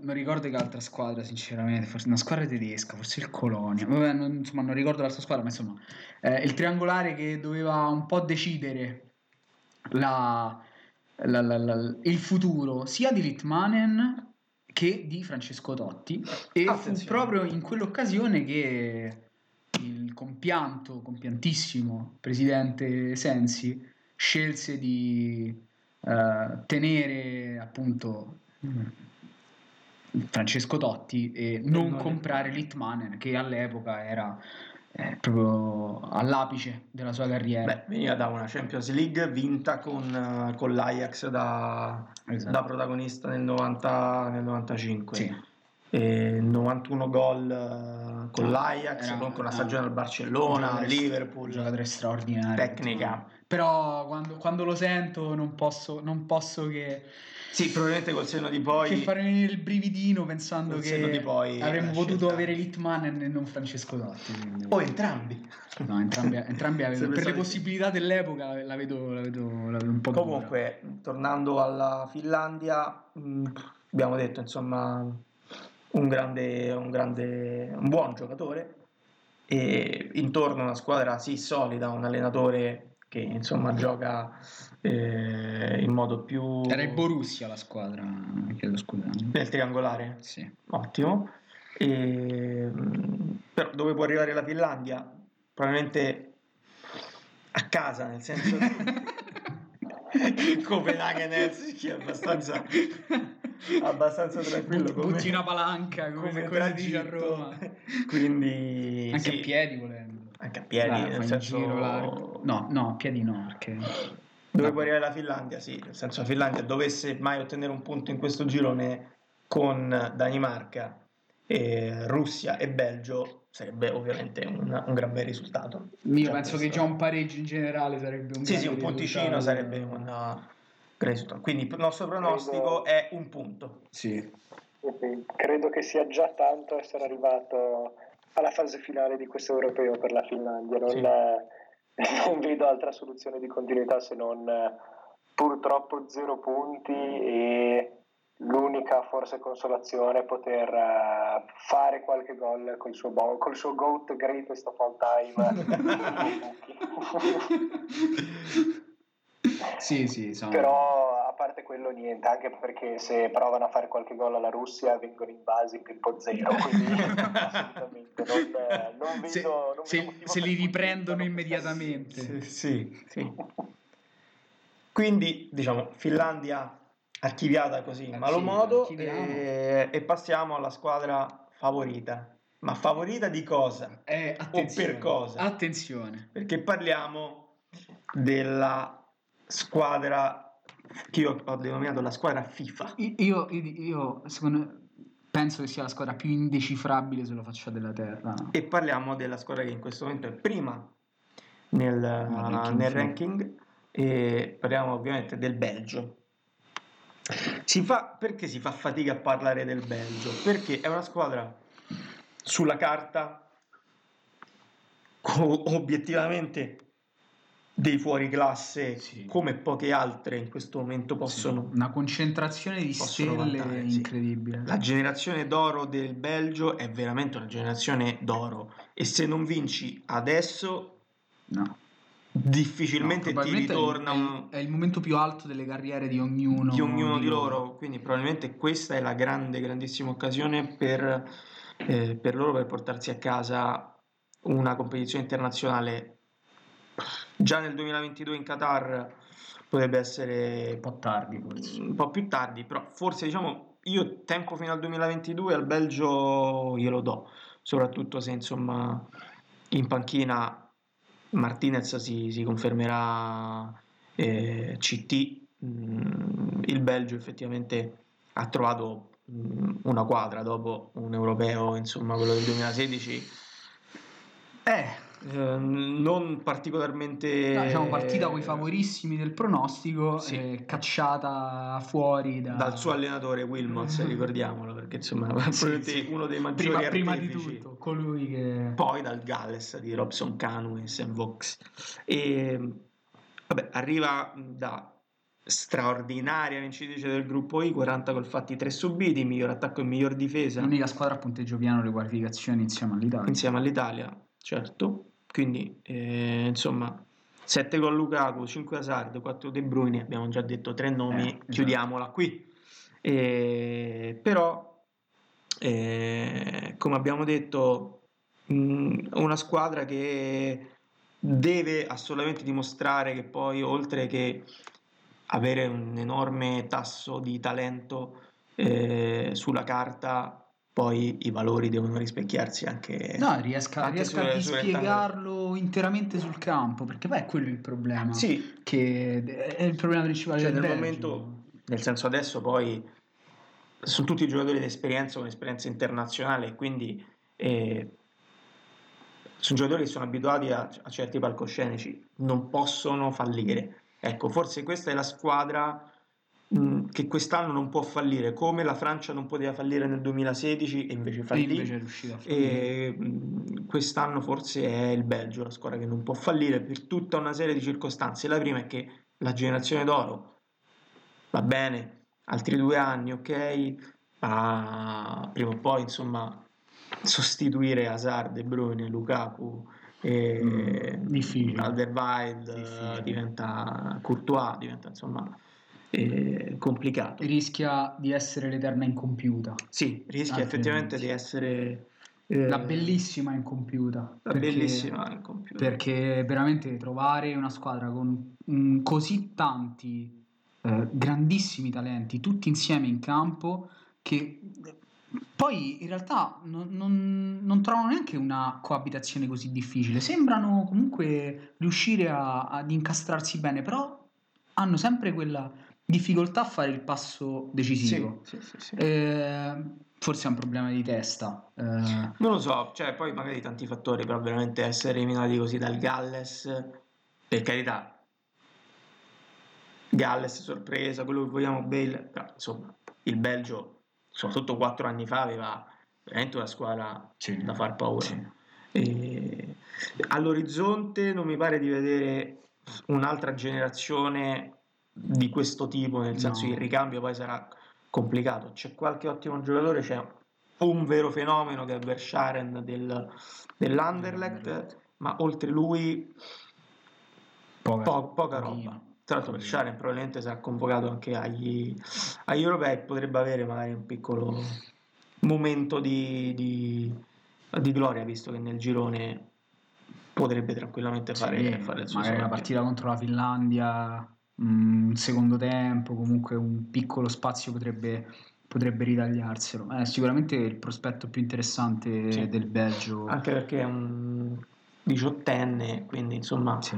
non ricordo che altra squadra, sinceramente, forse una squadra tedesca, forse il Colonia. Vabbè, non, insomma, non ricordo l'altra squadra, ma insomma, eh, il triangolare che doveva un po' decidere la- la- la- la- il futuro sia di Litmanen che di Francesco Totti. E fu Attenzione. proprio in quell'occasione che il compianto, compiantissimo presidente Sensi scelse di eh, tenere appunto Francesco Totti e non non comprare Litmanen che all'epoca era eh, proprio all'apice della sua carriera. Beh, veniva da una Champions League vinta con, eh, con l'Ajax da, Esatto. da protagonista nel, 90, nel 95. Sì. E 91 gol eh, con No, l'Ajax, era- comunque una no. stagione al Barcellona, Liverpool. giocatore straordinario Tecnica. però quando, quando lo sento non posso, non posso che, Sì, probabilmente col senno di poi. che fare il brividino pensando che poi avremmo la potuto scelta. avere Litmanen e non Francesco Totti quindi- O entrambi. no, entrambi, entrambi avevo- per le possibilità dell'epoca la, vedo, la, vedo, la vedo un po' dura. Comunque, tornando alla Finlandia, mh, abbiamo detto insomma un grande, un grande, un buon giocatore e intorno a una squadra sì solida, un allenatore che insomma gioca eh, in modo più era il Borussia la squadra chiedo scusa nel triangolare. sì. Ottimo. E, però dove può arrivare la Finlandia? Probabilmente a casa, nel senso che Copenaghen Helsinki è abbastanza, abbastanza tranquillo But- butti una palanca come, come dice a tragitto. Roma Quindi anche sì, a piedi volendo anche a piedi, Dai, nel senso giro largo. no no a piedi no perché dove può arrivare la Finlandia? Sì, nel senso la Finlandia dovesse mai ottenere un punto in questo girone con Danimarca, e Russia e Belgio sarebbe ovviamente un, un gran bel risultato. io Già penso che questo. già un pareggio in generale sarebbe un Sì, sì, un punticino risultato. sarebbe un uh, gran risultato. Quindi il nostro pronostico è un punto. sì. Credo che sia già tanto essere arrivato alla fase finale di questo europeo per la Finlandia. Non, Sì. eh, non vedo altra soluzione di continuità se non eh, purtroppo zero punti e l'unica forse consolazione è poter eh, fare qualche gol col suo, bo- col suo GOAT greatest of all time. Sì, sì, sono... Però parte quello niente, anche perché se provano a fare qualche gol alla Russia vengono invasi in tempo zero, quindi assolutamente non, eh, non vedo, se, non vedo se- motivo se li riprendono immediatamente. Sì, sì, sì. Quindi, diciamo, Finlandia archiviata così in malo modo e, e passiamo alla squadra favorita. Ma favorita di cosa? Eh, attenzione, per cosa? Attenzione. Perché parliamo della squadra che io ho denominato la squadra FIFA. Io, io, io, secondo penso che sia la squadra più indecifrabile sulla faccia della terra. E parliamo della squadra che in questo momento è prima nel, ranking nel ranking e parliamo ovviamente del Belgio. Si fa, perché si fa fatica a parlare del Belgio? Perché è una squadra sulla carta obiettivamente dei fuoriclasse Sì. come poche altre in questo momento possono Una concentrazione di stelle vantare, sì. incredibile. La generazione d'oro del Belgio è veramente una generazione d'oro e se non vinci adesso No. difficilmente No, ti ritorna è il, un- è il momento più alto delle carriere di ognuno, di ognuno di loro, quindi probabilmente questa è la grande, grandissima occasione per, eh, per loro per portarsi a casa una competizione internazionale. Già nel 2022 in Qatar potrebbe essere Un po' tardi forse. un po' più tardi, però forse diciamo io tempo fino al 2022 al Belgio glielo do, soprattutto se insomma in panchina Martinez si, si confermerà eh, CT, mm, il Belgio effettivamente ha trovato mm, una quadra dopo un europeo, insomma quello del 2016, Eh, eh, non particolarmente... no, diciamo partita con i favorissimi del pronostico, Sì. eh, cacciata fuori da- dal suo allenatore Wilmots, ricordiamolo, perché insomma Sì, sì. uno dei maggiori prima, prima di tutto, colui che... Poi dal Galles di Robson Canu e Sam Vox. E vabbè, arriva da straordinaria vincitrice del gruppo I, 40 col fatti 3 subiti, miglior attacco e miglior difesa L'unica squadra a punteggio piano alle qualificazioni insieme all'Italia. insieme all'Italia, certo. Quindi, eh, insomma, 7 con Lukaku, 5 Hazard, 4 De Bruyne, abbiamo già detto tre nomi, Eh, esatto. chiudiamola qui. Eh, però, eh, come abbiamo detto, mh, una squadra che deve assolutamente dimostrare che poi, oltre che avere un enorme tasso di talento eh, sulla carta, poi i valori devono rispecchiarsi anche... No, riesca, Anche riesca a sulle- sulle dispiegarlo interamente sul campo, perché poi è quello il problema. Sì, Che è il problema principale cioè del nel Belgio. momento, nel senso adesso poi sono tutti giocatori di esperienza con esperienza internazionale quindi eh, sono giocatori che sono abituati a, a certi palcoscenici, non possono fallire. Ecco, forse questa è la squadra mh, che quest'anno non può fallire, come la Francia non poteva fallire nel 2016 e invece E fallì. invece è riuscito a fare. E mh, quest'anno forse è il Belgio la squadra che non può fallire per tutta una serie di circostanze. La prima è che la generazione d'oro va bene, altri due anni, ok, ma prima o poi insomma sostituire Hazard, De Bruyne, Lukaku e Mm. Alderweireld diventa Courtois, diventa insomma eh, complicato. Rischia di essere l'eterna incompiuta. Sì, rischia Altrimenti. effettivamente di essere eh, La bellissima incompiuta. la perché- bellissima in computer. Perché veramente trovare una squadra con mm, così tanti eh, grandissimi talenti, tutti insieme in campo, che poi in realtà non, non- non trovano neanche una coabitazione così difficile. Sembrano comunque riuscire a- ad incastrarsi bene, però hanno sempre quella difficoltà a fare il passo decisivo. Sì, sì, sì, sì. Eh, forse è un problema di testa. eh, Non lo so, cioè poi magari tanti fattori, però veramente essere eliminati così dal Galles, per carità, Galles sorpresa, quello che vogliamo, Bale, però insomma il Belgio soprattutto quattro anni fa, aveva veramente una squadra Sì. da far paura. Sì. E all'orizzonte non mi pare di vedere un'altra generazione di questo tipo, nel senso No. che il ricambio poi sarà complicato. C'è qualche ottimo giocatore, c'è un vero fenomeno che è Verscharen del, dell'Anderlecht, ma oltre lui Poca, po- poca roba. Tra l'altro Pochino. Verscharen probabilmente sarà convocato anche agli, agli europei, potrebbe avere magari un piccolo momento di, di- di gloria, visto che nel girone potrebbe tranquillamente fare, Sì, fare il suo magari la esordio. partita contro la Finlandia, un secondo tempo, comunque un piccolo spazio potrebbe, potrebbe ritagliarselo. È sicuramente il prospetto più interessante Sì. del Belgio. Anche perché è un diciottenne, quindi insomma Sì.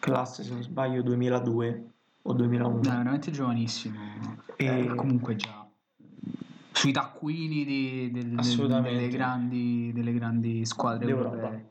classe se non sbaglio 2002 o 2001. È veramente giovanissimo. E- Eh, comunque già sui taccuini di- del- delle, grandi, delle grandi squadre europee.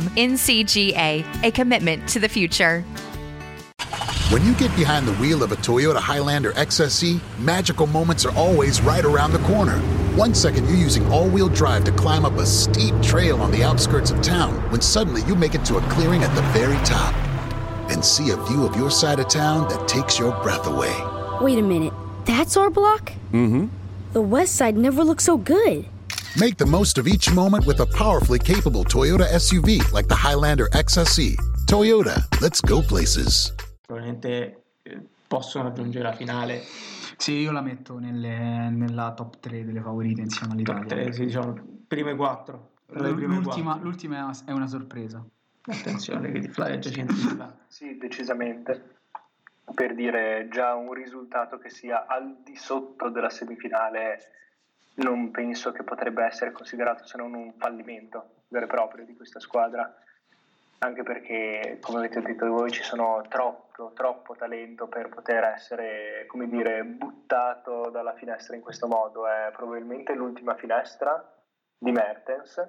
NCGA, a commitment to the future. When you get behind the wheel of a Toyota Highlander XSE, magical moments are always right around the corner. One second you're using all wheel drive to climb up a steep trail on the outskirts of town, when suddenly you make it to a clearing at the very top and see a view of your side of town that takes your breath away. Wait a minute. That's our block? Mm hmm. The west side never looked so good. Make the most of each moment with a powerfully capable Toyota SUV like the Highlander XSE. Toyota, let's go places. probabilmente eh, possono raggiungere la finale. Sì, io la metto nelle- nella top 3 delle favorite insieme all'Italia. Tre, sì, diciamo, prime quattro. Tra le prime L'ultima, quattro. l'ultima è una- è sorpresa. Attenzione, che di Flavia già scientifica. Sì, decisamente. Per dire già un risultato che sia al di sotto della semifinale, non penso che potrebbe essere considerato se non un fallimento vero e proprio di questa squadra. Anche perché, come avete detto voi, ci sono troppo, troppo talento per poter essere, come dire, buttato dalla finestra in questo modo. È probabilmente l'ultima finestra di Mertens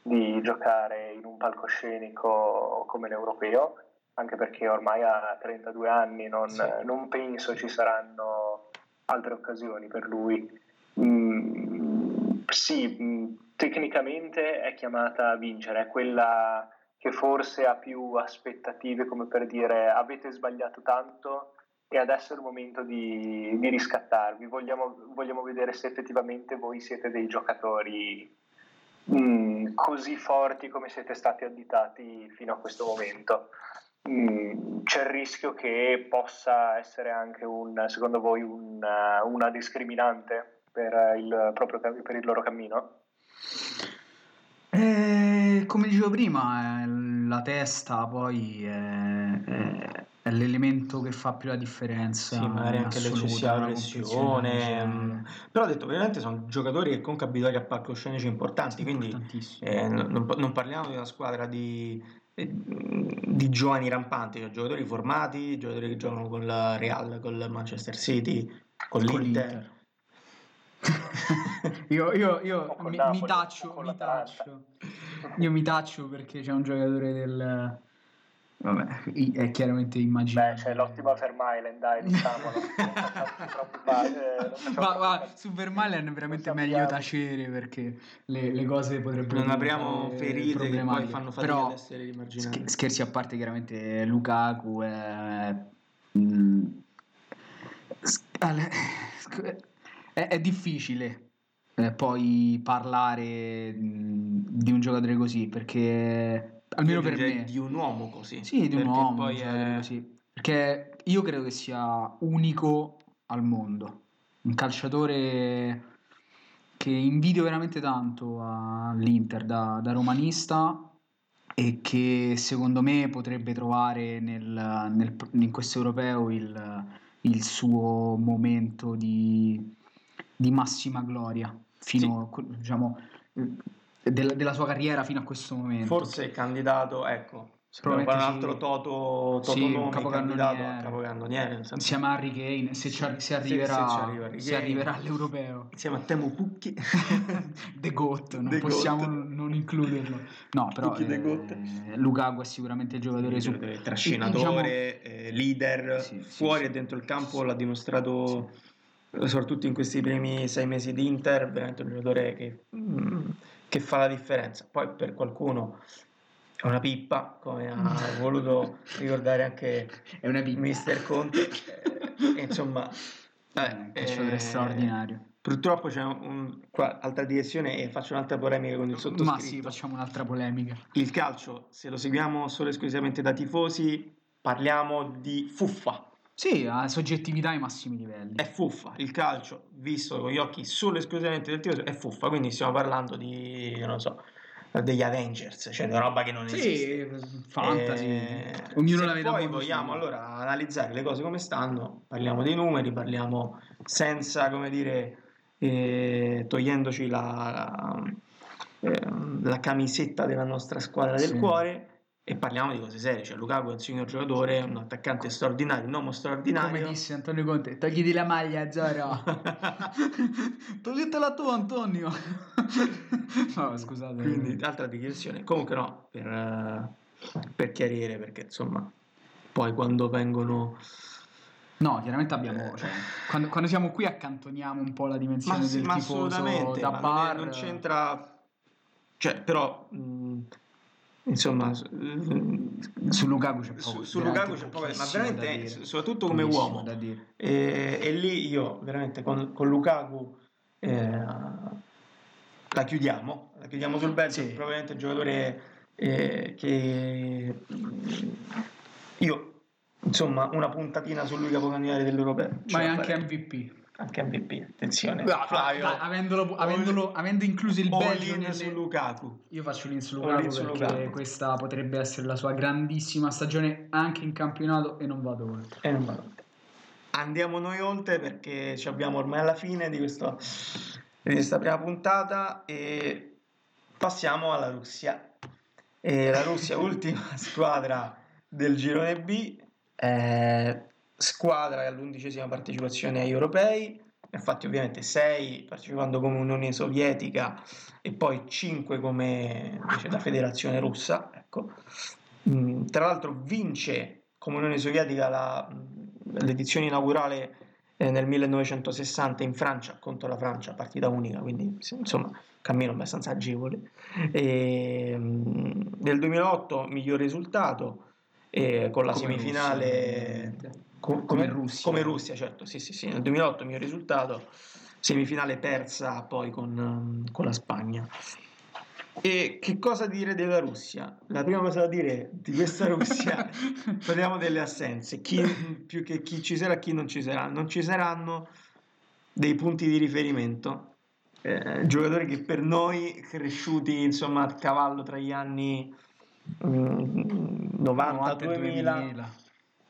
di giocare in un palcoscenico come l'europeo, anche perché ormai ha 32 anni, non, Sì. non penso ci saranno altre occasioni per lui. Mm, sì, mm, tecnicamente è chiamata a vincere, è quella che forse ha più aspettative, come per dire avete sbagliato tanto e adesso è il momento di, di riscattarvi. Vogliamo, vogliamo vedere se effettivamente voi siete dei giocatori mm, così forti come siete stati additati fino a questo momento. Mm, c'è il rischio che possa essere anche un, secondo voi, un, una discriminante per il, proprio, per il loro cammino? Eh, come dicevo prima, eh, la testa poi è, è- è l'elemento che fa più la differenza. Sì, magari anche l'eccessiva pressione. mm. cioè, Però ho detto, ovviamente sono giocatori che comunque abituati a palcoscenici importanti, quindi eh, non, non- non parliamo di una squadra di, eh, di giovani rampanti, cioè giocatori formati, giocatori che giocano con la Real, con il Manchester City, con Con l'Inter. l'Inter. io io- io mi, Napoli, mi taccio, mi taccio. Io mi taccio perché c'è un giocatore del... Vabbè, è chiaramente Beh, immaginabile. c'è l'ottima Vermaelen, dai, diciamolo. Pa- eh, Ma, ma su Vermaelen è veramente meglio sappiamo. tacere perché le, le cose potrebbero Non apriamo diventare ferite che poi problematiche. fanno fatica Però, ad essere rimarginate. sch- scherzi a parte, chiaramente Lukaku è, mm, s- alle- è, è difficile eh, poi parlare mm, di un giocatore così perché almeno per me di un uomo così. sì, di un uomo, poi un è- così. Perché io credo che sia unico al mondo. Un calciatore che invidio veramente tanto all'Inter da, da romanista e che secondo me potrebbe trovare nel- nel- in questo europeo il, il suo momento di, di massima gloria fino diciamo eh, della, della sua carriera fino a questo momento. Forse è candidato, ecco, se un altro Toto, toto sì, nomi candidato a capocannoniere. Insieme a Harry Kane, se, ci arri- se Sì, arriverà, se ci arriva Harry se Kane. arriverà all'europeo. insieme a Temu Pucchi The Goat, non The possiamo Goat. non includerlo. No, però Goat. eh, Lukaku è sicuramente il giocatore su trascinatore, eh, leader Sì, sì, fuori sì. e dentro il campo l'ha dimostrato soprattutto in questi primi sei mesi di Inter veramente un giocatore che, mm, che fa la differenza poi per qualcuno è una pippa come ha voluto ricordare anche È. Mister Conte eh, e insomma È un calciatore eh, straordinario. purtroppo c'è un, qua altra direzione e faccio un'altra polemica con il sottoscritto Ma sì, facciamo un'altra polemica. il calcio, se lo seguiamo solo esclusivamente da tifosi, parliamo di fuffa. Sì, ha soggettività ai massimi livelli. È fuffa. Il calcio, visto con gli occhi solo e esclusivamente del tifoso, è fuffa. Quindi stiamo parlando di, non so, degli Avengers, cioè una roba che non esiste. Sì, fantasy. Eh, Ognuno se la vede poi vogliamo suo. allora analizzare le cose come stanno, parliamo dei numeri, parliamo senza, come dire, eh, togliendoci la, la, eh, la camisetta della nostra squadra del Sì. cuore e parliamo di cose serie. Cioè, Lukaku è un signor giocatore, un attaccante straordinario, un uomo straordinario. Come disse Antonio Conte, togliti la maglia, Zoro. Toglitela tu, Antonio. no, scusate. Quindi, altra dichiarazione. Comunque, no, per, eh, per chiarire, perché insomma, poi quando vengono. No, chiaramente abbiamo. Cioè, quando, quando siamo qui accantoniamo un po' la dimensione Ma, del ma tifoso assolutamente, da bar. non c'entra. Cioè, però, mh, insomma, mh, Su Lukaku c'è su, poco. su veramente Lukaku c'è poco, ma veramente, s- soprattutto come uomo. da dire. E, e lì io veramente con, con Lukaku eh, la chiudiamo, la chiudiamo sul bello, Sì. probabilmente un giocatore eh, che mm, io insomma una puntatina su lui capocannoniere dell'Europeo. Ma è anche. MVP. Anche MVP, attenzione. No, Flavio, dai, avendolo, avendolo- avendo incluso il Belgio in nelle- su Lukaku. Io faccio l'in su Lukaku perché Lukaku. questa potrebbe essere la sua grandissima stagione anche in campionato e non vado oltre. E non vado oltre. Andiamo noi oltre perché ci abbiamo ormai alla fine di, questo, di questa prima puntata e passiamo alla Russia. E la Russia, ultima squadra del girone B, eh, squadra all'undicesima partecipazione agli europei, infatti ovviamente 6 partecipando come Unione Sovietica e poi 5 come invece la Federazione Russa. Ecco. Mm, tra l'altro vince come Unione Sovietica la- l'edizione inaugurale eh, nel 1960 in Francia contro la Francia, partita unica, quindi insomma cammino abbastanza agevole. E, mm, nel 2008 miglior risultato eh, con la Come semifinale Russia, co- Come Russia. come Russia, certo, sì, sì, sì, nel 2008 miglior risultato, semifinale persa poi con, ehm, con la Spagna. E che cosa dire della Russia? La prima cosa da dire di questa Russia, parliamo delle assenze, chi, più che chi ci sarà, chi non ci sarà. Non ci saranno dei punti di riferimento, eh, giocatori che per noi cresciuti insomma a cavallo tra gli anni mm, 90 e 2000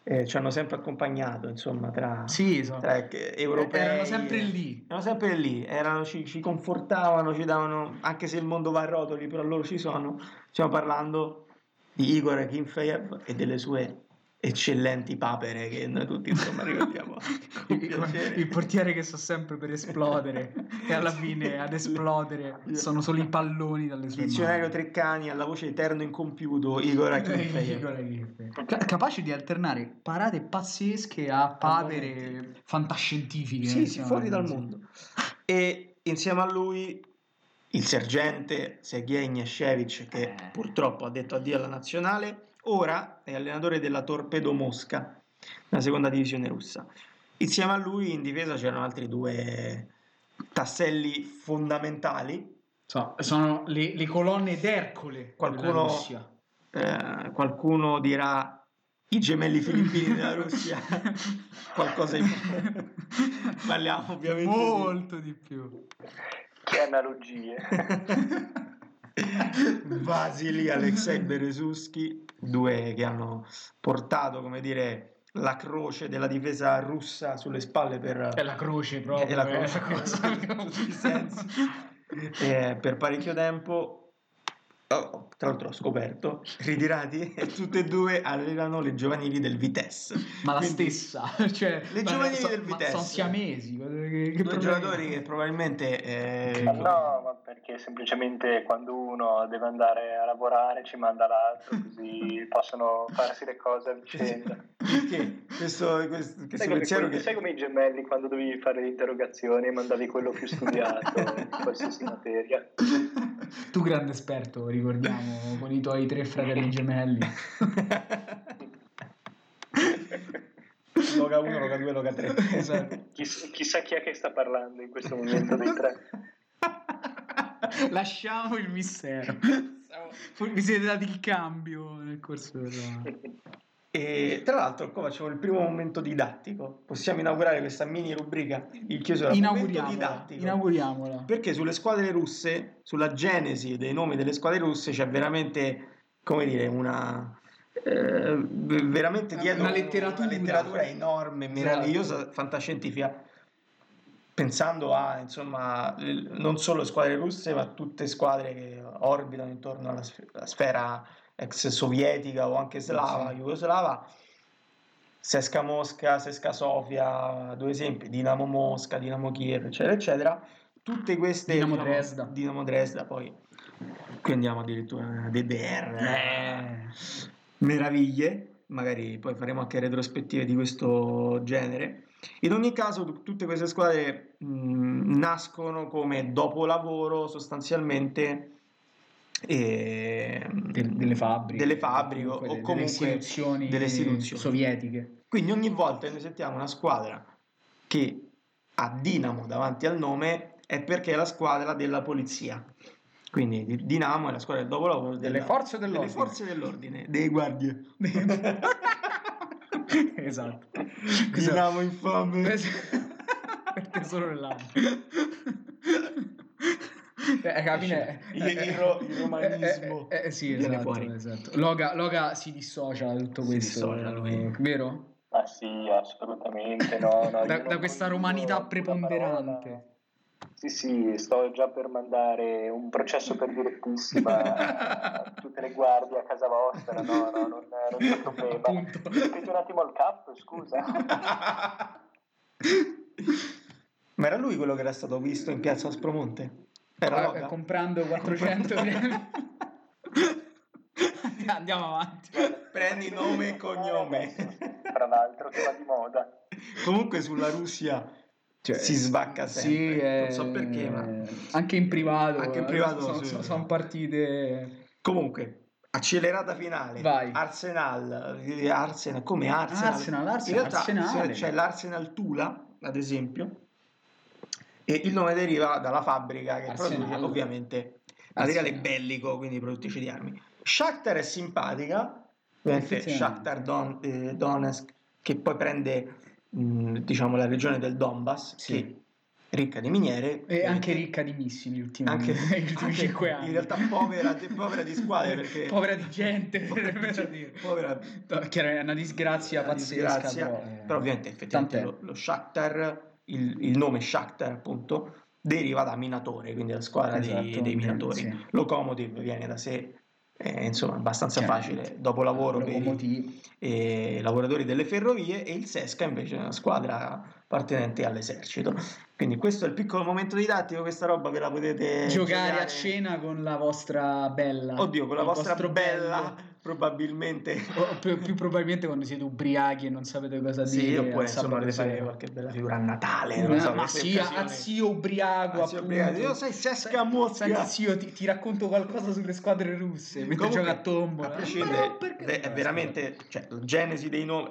eh, ci hanno sempre accompagnato insomma tra, Sì, so. tra che- europei Erano sempre lì. erano sempre lì erano- ci, ci confortavano ci davano anche se il mondo va a rotoli però loro ci sono stiamo parlando di Igor Akinfeev e delle sue eccellenti papere che noi tutti insomma ricordiamo. Il portiere che sta sempre per esplodere e alla fine ad esplodere sono solo i palloni dalle sue Dizionario. Treccani alla voce eterno incompiuto Igor Eh, Akinfeev capace di alternare parate pazzesche a papere fantascientifiche sì, sì, fuori dal mondo e insieme a lui il sergente Sergei Gnashevich che Eh. purtroppo ha detto addio alla nazionale ora è allenatore della Torpedo Mosca la seconda divisione russa. Insieme a lui in difesa c'erano altri due tasselli fondamentali. So, sono le, le colonne d'Ercole Qualcuno- della Russia. Eh, qualcuno dirà i gemelli filippini della Russia qualcosa in più. Parliamo ovviamente di- molto di più. Che analogie. Vasily Alexei Berezuski, due che hanno portato, come dire, la croce della difesa russa sulle spalle per... È la croce proprio. È la eh, croce, cosa- in tutti i sensi. Per parecchio tempo, oh, tra l'altro ho scoperto, ritirati e tutte e due avevano le giovanili del Vitesse. Ma la Quindi, stessa, cioè, Le ma- giovanili so- del Vitesse. Sono siamesi. Che, che Due giocatori che probabilmente... eh, Ma no, ma perché semplicemente quando uno deve andare a lavorare ci manda l'altro così possono farsi le cose a vicenda. Perché questo, questo, questo Sai come, pensiero quelli- che... sai come i gemelli quando dovevi fare le interrogazioni e mandavi quello più studiato in qualsiasi materia? Tu grande esperto, ricordiamo, con i tuoi tre fratelli gemelli. Loga 1, Loga 2, Loga 3. Esatto. Chiss- chissà chi è che sta parlando in questo momento dei tre. Lasciamo il mistero. Vi siete dati il cambio nel corso della... E tra l'altro, qua facciamo il primo momento didattico. Possiamo inaugurare questa mini rubrica il chiusura. Inauguriamola, didattico. inauguriamola. Perché sulle squadre russe, sulla genesi dei nomi delle squadre russe, c'è veramente, come dire, una. eh, veramente dietro Una letteratura. letteratura enorme, meravigliosa, fantascientifica. Pensando a insomma, non solo squadre russe, ma tutte squadre che orbitano intorno alla sfera ex sovietica o anche slava, Sì. jugoslava. Sesca Mosca, Sesca Sofia, due esempi, Dinamo Mosca, Dinamo Kiev, eccetera, eccetera. Tutte queste Dinamo diciamo, Dresda. Dinamo Dresda, poi qui andiamo addirittura a DDR, Eh, meraviglie, magari poi faremo anche retrospettive di questo genere. In ogni caso, tu- tutte queste squadre mh, nascono come dopolavoro sostanzialmente ehm, del- delle fabbriche. delle fabbriche o delle comunque istituzioni, delle istituzioni. sovietiche. Quindi ogni volta che noi sentiamo una squadra che ha Dinamo davanti al nome è perché è la squadra della polizia. Quindi di- Dinamo è la squadra del dopolavoro Delle della- forze dell'ordine. delle forze dell'ordine, dei guardie. esatto. Dinamo infame. Perché solo nell'anno. Eh, alla fine- Il- il ro- il romanismo Eh, eh, eh, sì, viene esatto, fuori. esatto. Loga, Loga si dissocia da tutto Si questo, lui. vero? Ma sì, assolutamente no. no, Da, da questa romanità preponderante. Sì, sì, sto già per mandare un processo per direttissima a tutte le guardie a casa vostra. No, no, non, non c'è problema. Appunto. Ripeti un attimo il cap, scusa. Ma era lui quello che era stato visto in piazza Ospromonte? Eh, Loga? comprando 400 andiamo avanti Prendi nome e cognome. Tra l'altro, che va di moda. Comunque sulla Russia si svacca sempre. Sì, eh, non so perché, ma anche in privato, Anche in privato, sono, sì. sono- sono partite comunque accelerata finale. Vai. Arsenal, eh, Arsenal come Arsenal. Arsenal, Arsenal, In realtà Arsenale. c'è l'Arsenal Tula, ad esempio, e il nome deriva dalla fabbrica che Arsenal. produce ovviamente materiale Arsenal. bellico, quindi produttrice di armi. Shakhtar è simpatica, ovviamente. Shakhtar Don- eh, Donetsk, che poi prende mh, diciamo la regione del Donbass, Sì. che è ricca di miniere. e anche ricca di missili ultimi, anche, gli ultimi anche 5 anni in realtà povera, povera di squadre perché povera di gente povera di, povera che era una disgrazia una pazzesca disgrazia, però, eh, però ovviamente effettivamente tant'è. lo, lo Shakhtar il, il nome Shakhtar appunto deriva da Minatore quindi la squadra dei- Esatto, dei, Minatori sì. Locomotive viene da sé è, insomma abbastanza Chiaramente. facile dopo lavoro per i eh, lavoratori delle ferrovie e il Sesca invece è una squadra appartenente all'esercito quindi questo è il piccolo momento didattico questa roba ve la potete giocare a cena con la vostra bella oddio con la vostra bella bello. probabilmente o più, più probabilmente quando siete ubriachi e non sapete cosa Sì, dire oppure al insomma volete fare qualche bella figura a Natale, non Eh, so, ma sì, a zio ubriaco Ah, zio ubriaco. Io sai, Sesca Mosca. Senti, zio ti, ti racconto qualcosa sulle squadre russe mentre Comunque, gioca a tombola a prescindere, perché è veramente cioè, la genesi dei nomi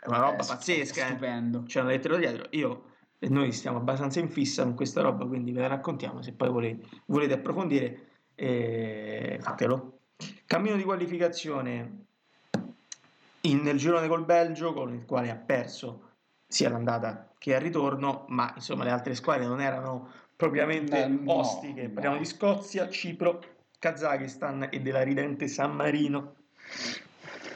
è una roba Eh, pazzesca. eh. stupendo. C'è una lettera dietro. Io noi stiamo abbastanza in fissa con questa roba, quindi ve la raccontiamo. Se poi volete, volete approfondire, eh, fatelo. Cammino di qualificazione in- nel girone col Belgio, con il quale ha perso sia l'andata che il ritorno, ma insomma le altre squadre non erano propriamente Eh, no, ostiche. no. Parliamo di Scozia, Cipro, Kazakistan e della ridente San Marino.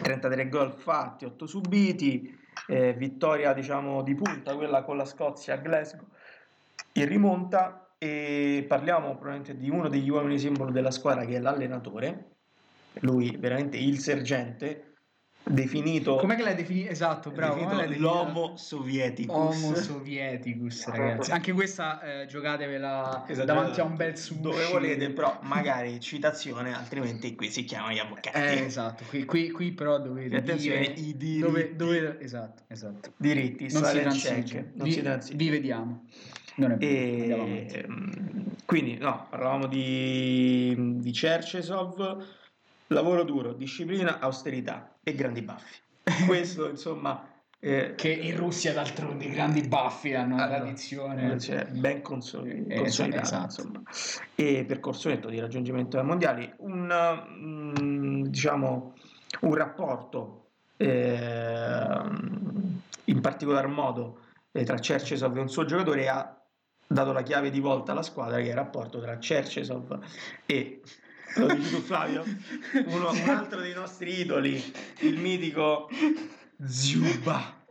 33 gol fatti, 8 subiti. Eh, vittoria diciamo di punta, quella con la Scozia a Glasgow, in rimonta e parliamo probabilmente di uno degli uomini simbolo della squadra che è l'allenatore, lui veramente il sergente, definito Com'è che l'hai definito? Esatto, bravo. definito l'homo sovieticus. Homo Sovieticus, ragazzi. Anche questa eh, giocatevela Esatto, davanti a un bel sushi. dove volete, però magari citazione, altrimenti qui si chiamano gli avvocati. Eh, esatto, qui, qui, qui però dovete Attenzione, dire i diritti. dove, dove- esatto, esatto. Diritti, Non si transige. non vi, si transige. vi vediamo. Non è vero, E, ehm, quindi no, parlavamo di, di Cercesov, lavoro duro, disciplina, austerità e grandi baffi. Questo insomma eh, Che in Russia d'altronde i grandi baffi hanno una Allora, tradizione. cioè, ben consoli- Eh, consolidata, esatto. insomma. E percorso netto di raggiungimento ai mondiali, un, mm, diciamo, un rapporto ehm, in particolar modo eh, tra Cercesov e un suo giocatore ha dato la chiave di volta alla squadra che è il rapporto tra Cercesov e lo dici tu Flavio Uno- un altro dei nostri idoli il mitico Ziuba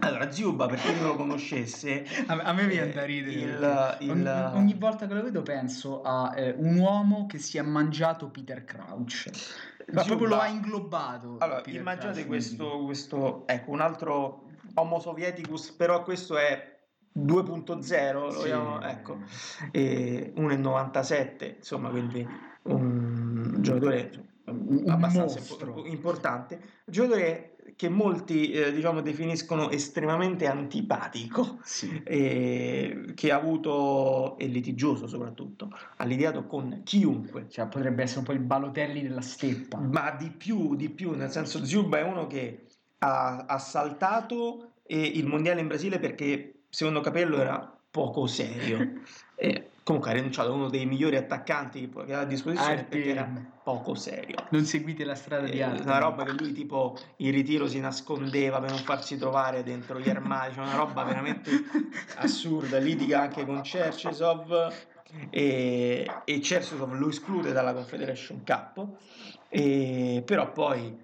allora Ziuba per chi non lo conoscesse A, a me viene da eh, ridere. il- il- ogni, ogni volta che lo vedo penso a eh, un uomo che si è mangiato Peter Crouch. Ma Ziuba- proprio lo ha inglobato. Allora, Peter immaginate Crouch, questo, questo, ecco, un altro Homo Sovieticus, però questo è 2.0, lo Sì. vogliamo- ecco, e 1,97, insomma, quindi un giocatore Un abbastanza mostro. impo- importante, un giocatore che molti, eh, diciamo, definiscono estremamente antipatico, Sì. e che ha avuto, e litigioso soprattutto, ha litigato con chiunque, Cioè, potrebbe essere un po' il Balotelli della steppa. ma di più, di più, nel senso Zuba è uno che ha, saltato eh, il mondiale in Brasile perché secondo Capello era poco serio. e comunque ha rinunciato a uno dei migliori attaccanti che aveva a disposizione Artem. perché era poco serio. Non seguite la strada di Eh, Artem. una roba che lui tipo in ritiro si nascondeva per non farsi trovare dentro gli armadi, cioè una roba veramente assurda, litiga anche con Cercesov e, e Cercesov lo esclude dalla Confederation Cup, e, però poi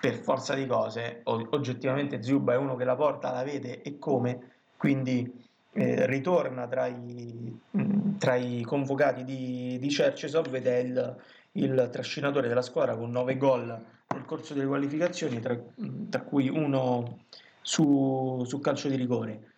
per forza di cose oggettivamente Zuba è uno che la porta, la vede e come, quindi eh, ritorna tra i, mh, tra i convocati di, di Cercesov ed è il, il trascinatore della squadra con 9 gol nel corso delle qualificazioni, tra, mh, tra cui uno su, su calcio di rigore.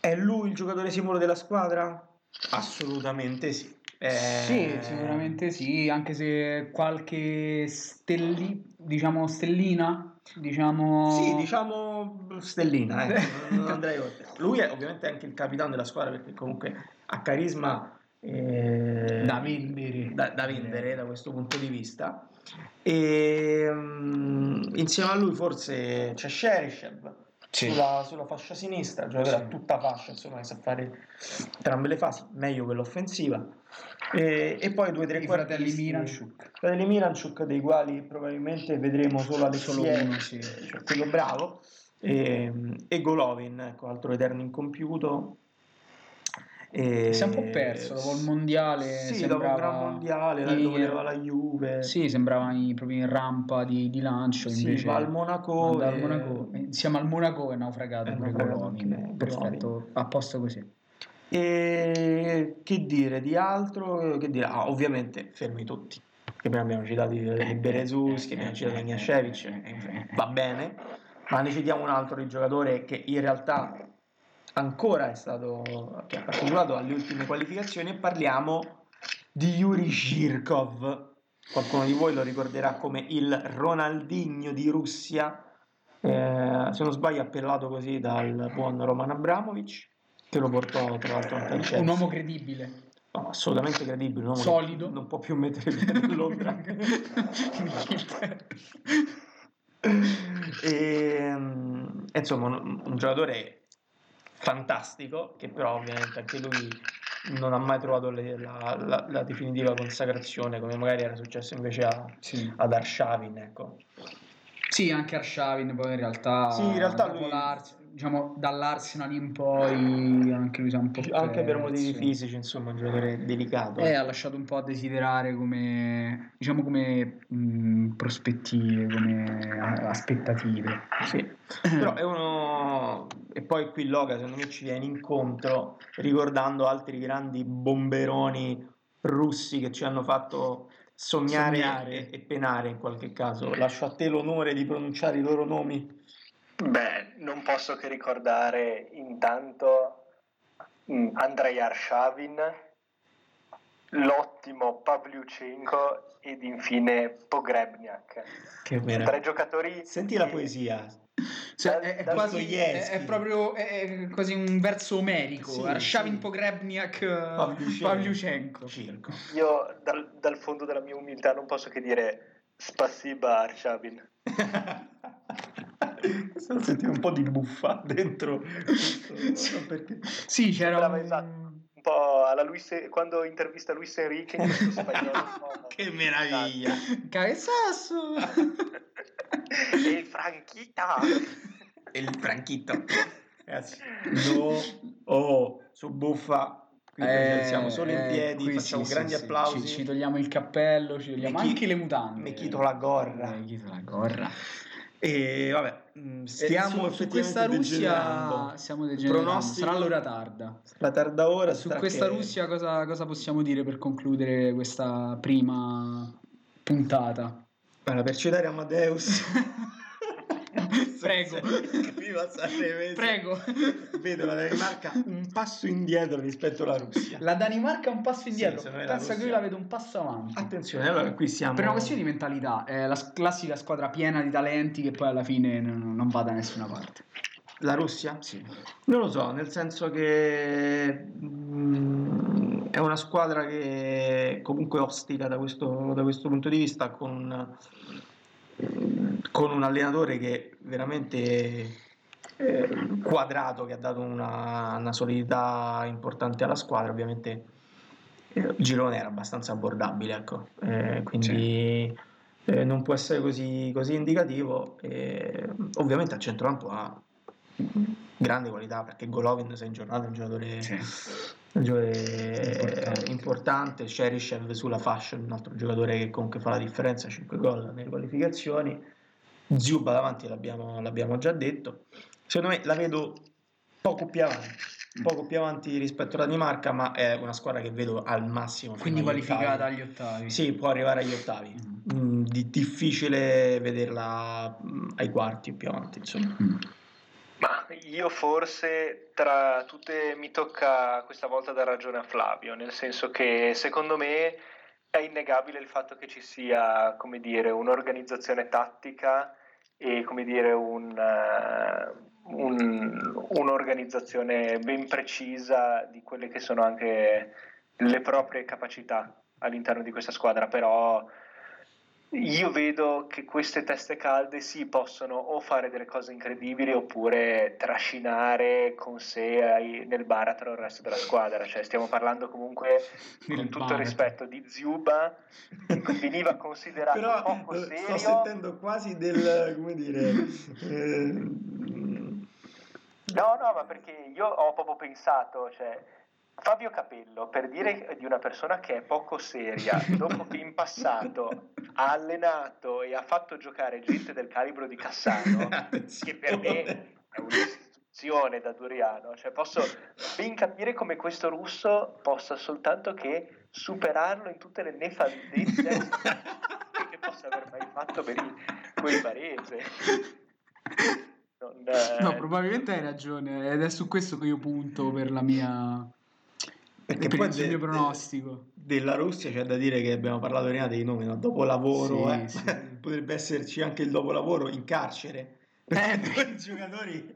È lui il giocatore simbolo della squadra? Assolutamente sì. Eh, Sì, sicuramente sì, anche se qualche stelli, diciamo stellina, diciamo... Sì, diciamo stellina, eh, andrei oltre. Lui è ovviamente anche il capitano della squadra perché comunque ha carisma eh, Da vendere. da, da vendere da questo punto di vista. E mm, insieme a lui forse c'è Sherishev Sì. sulla, sulla fascia sinistra, giocatore a tutta fascia, insomma, che sa fare entrambe le fasi, meglio quell'offensiva. E, e poi due tre I fratelli quartisti- Miranchuk. fratelli Miranchuk, dei quali probabilmente vedremo solo Alexiev, uno, sì. cioè quello bravo, e, e Golovin, ecco, altro eterno incompiuto. E- Si è un po' perso dopo il mondiale. Sì, sembrava dopo il Gran Mondiale, in- lo voleva la Juve. Sì, sembrava in- proprio in rampa di, di lancio. Sì, invece va al Monaco andava al e- Monaco. Insieme al Monaco è naufragato È naufragato Golovin. Perfetto, a posto così. E che dire di altro? Che dire? Ah, ovviamente fermi tutti. Che prima abbiamo citato i Berezus, che abbiamo citato Agniascevic, va bene, ma ne citiamo un altro di giocatore che in realtà ancora è stato che ha partecipato alle ultime qualificazioni e parliamo di Yuri Zhirkov. Qualcuno di voi lo ricorderà come il Ronaldinho di Russia, eh, se non sbaglio appellato così dal buon Roman Abramovic, che lo portò tra l'altro anche al Chelsea. Un uomo credibile. No, assolutamente credibile, un uomo Solido. non può più mettere piede a Londra. e, mm, insomma, un, un giocatore fantastico che però ovviamente anche lui non ha mai trovato le- la, la- la definitiva consacrazione come magari era successo invece a, Sì. ad Arshavin ecco. Sì, anche Arshavin poi in realtà Sì, in realtà lui- diciamo dall'Arsenal in poi anche lui si è un po' Anche per motivi perso. fisici, insomma, un giocatore delicato. Eh, ha lasciato un po' a desiderare come, diciamo, come mh, prospettive, come a- aspettative. Sì, però è uno e poi qui Loga secondo me ci viene incontro ricordando altri grandi bomberoni russi che ci hanno fatto sognare, Sognare. E, e penare in qualche caso. Lascio a te l'onore di pronunciare i loro nomi. Beh, non posso che ricordare intanto mm, Andrei Arshavin, l'ottimo Pavlyuchenko ed infine Pogrebniak. Che Tre giocatori Senti la che- poesia. Cioè, Dal- è, è dal quasi, è, è proprio è, è quasi un verso omerico. Sì, Arshavin sì. Pogrebniak Pavlyuchenko. Pavlyuchenko. Circo. Io dal, dal fondo della mia umiltà non posso che dire Spasiba Arshavin. Sto sentendo un po' di buffa dentro. questo, non so perché. Sì, c'era un... esatto. Un po' alla Luis, quando intervista Luis Enrique in spagnolo. no? Che meraviglia! Cabezasso! E Franchita! il franchito. Ragazzi, no, oh, su buffa. Qui Eh, siamo solo in eh, piedi, qui facciamo sì, grandi sì, applausi. Ci, ci togliamo il cappello, ci togliamo chi- anche le mutande. mi chito la gorra. Mi chito la gorra. E vabbè, mh, stiamo su, su questa Russia stiamo degenerando. Pronostico? Sarà l'ora tarda. La tarda ora Su sta questa che- Russia cosa, cosa possiamo dire per concludere questa prima puntata? Guarda, per citare Amadeus. Prego. Viva Sanremo. Prego. Vedo la Danimarca un passo indietro rispetto alla Russia. La Danimarca è un passo indietro. la Pensa che io la vedo un passo avanti. Attenzione, allora qui siamo. Per una questione di mentalità, è la classica squadra piena di talenti che poi alla fine non, non va da nessuna parte. La Russia? Sì. Non lo so, nel senso che mm, è una squadra che comunque ostica da questo, da questo punto di vista con, con un allenatore che veramente eh, quadrato, che ha dato una, una solidità importante alla squadra, ovviamente eh, il girone era abbastanza abbordabile, ecco, Eh, quindi eh, non può essere così, così indicativo. e ovviamente al centrocampo ha grande qualità perché Golovin se in giornata è un giocatore, un giocatore Importante. importante, Cheryshev sulla fascia un altro giocatore che comunque fa la differenza 5 gol nelle qualificazioni Zuba davanti l'abbiamo, l'abbiamo già detto secondo me la vedo poco più avanti poco più avanti rispetto alla Danimarca ma è una squadra che vedo al massimo Quindi qualificata ottavi. agli ottavi. sì può arrivare agli ottavi Mm, di- difficile vederla mm, ai quarti più avanti insomma Ma io forse tra tutte mi tocca questa volta dar ragione a Flavio, nel senso che secondo me è innegabile il fatto che ci sia, come dire, un'organizzazione tattica e come dire un, eh, un- un'organizzazione ben precisa di quelle che sono anche le proprie capacità all'interno di questa squadra, però io vedo che queste teste calde sì possono o fare delle cose incredibili oppure trascinare con sé nel baratro il resto della squadra. Cioè, stiamo parlando comunque con tutto il rispetto di Ziuba, che veniva considerato però poco eh, sto serio. sentendo quasi del come dire eh, No, no, ma perché io ho proprio pensato, cioè, Fabio Capello, per dire di una persona che è poco seria, dopo che in passato ha allenato e ha fatto giocare gente del calibro di Cassano, che per me è un'istituzione da Doriano, cioè posso ben capire come questo russo possa soltanto che superarlo in tutte le nefandezze che possa aver mai fatto per il, quel barese. Non, eh, No, probabilmente hai ragione ed è su questo che io punto per la mia perché per poi il de- mio de- pronostico. della Russia c'è da dire che abbiamo parlato prima dei nomi no? dopo lavoro Sì, eh. sì. potrebbe esserci anche il dopolavoro in carcere Eh, due giocatori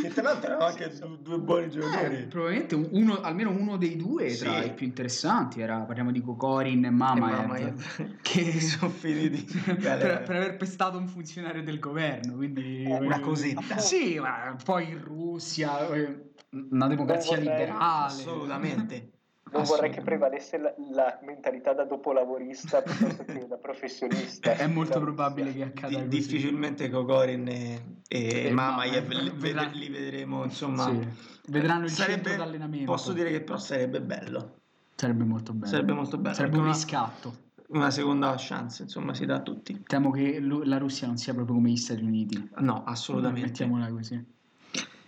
che tra l'altro erano anche du- due buoni Eh, giocatori probabilmente uno, almeno uno dei due tra Sì. i più interessanti era, parliamo di Kokorin e Mamaev, che sono finiti per, per aver pestato un funzionario del governo quindi una cosetta sì ma poi in Russia eh, una democrazia vorrei- liberale assolutamente non vorrei che prevalesse la, la mentalità da dopolavorista piuttosto che da professionista. È molto probabile che accada Di- così. difficilmente Kokorin e, e E Mamayev li, vedrà- li vedremo, insomma. Sì. Vedranno il Sarebbe- centro d'allenamento. Posso dire che però sarebbe bello. Sarebbe molto bello. Sarebbe molto bello. Sarebbe un riscatto. Una seconda chance, insomma, si dà a tutti. Temo che la Russia non sia proprio come gli Stati Uniti. No, assolutamente. Mettiamola così.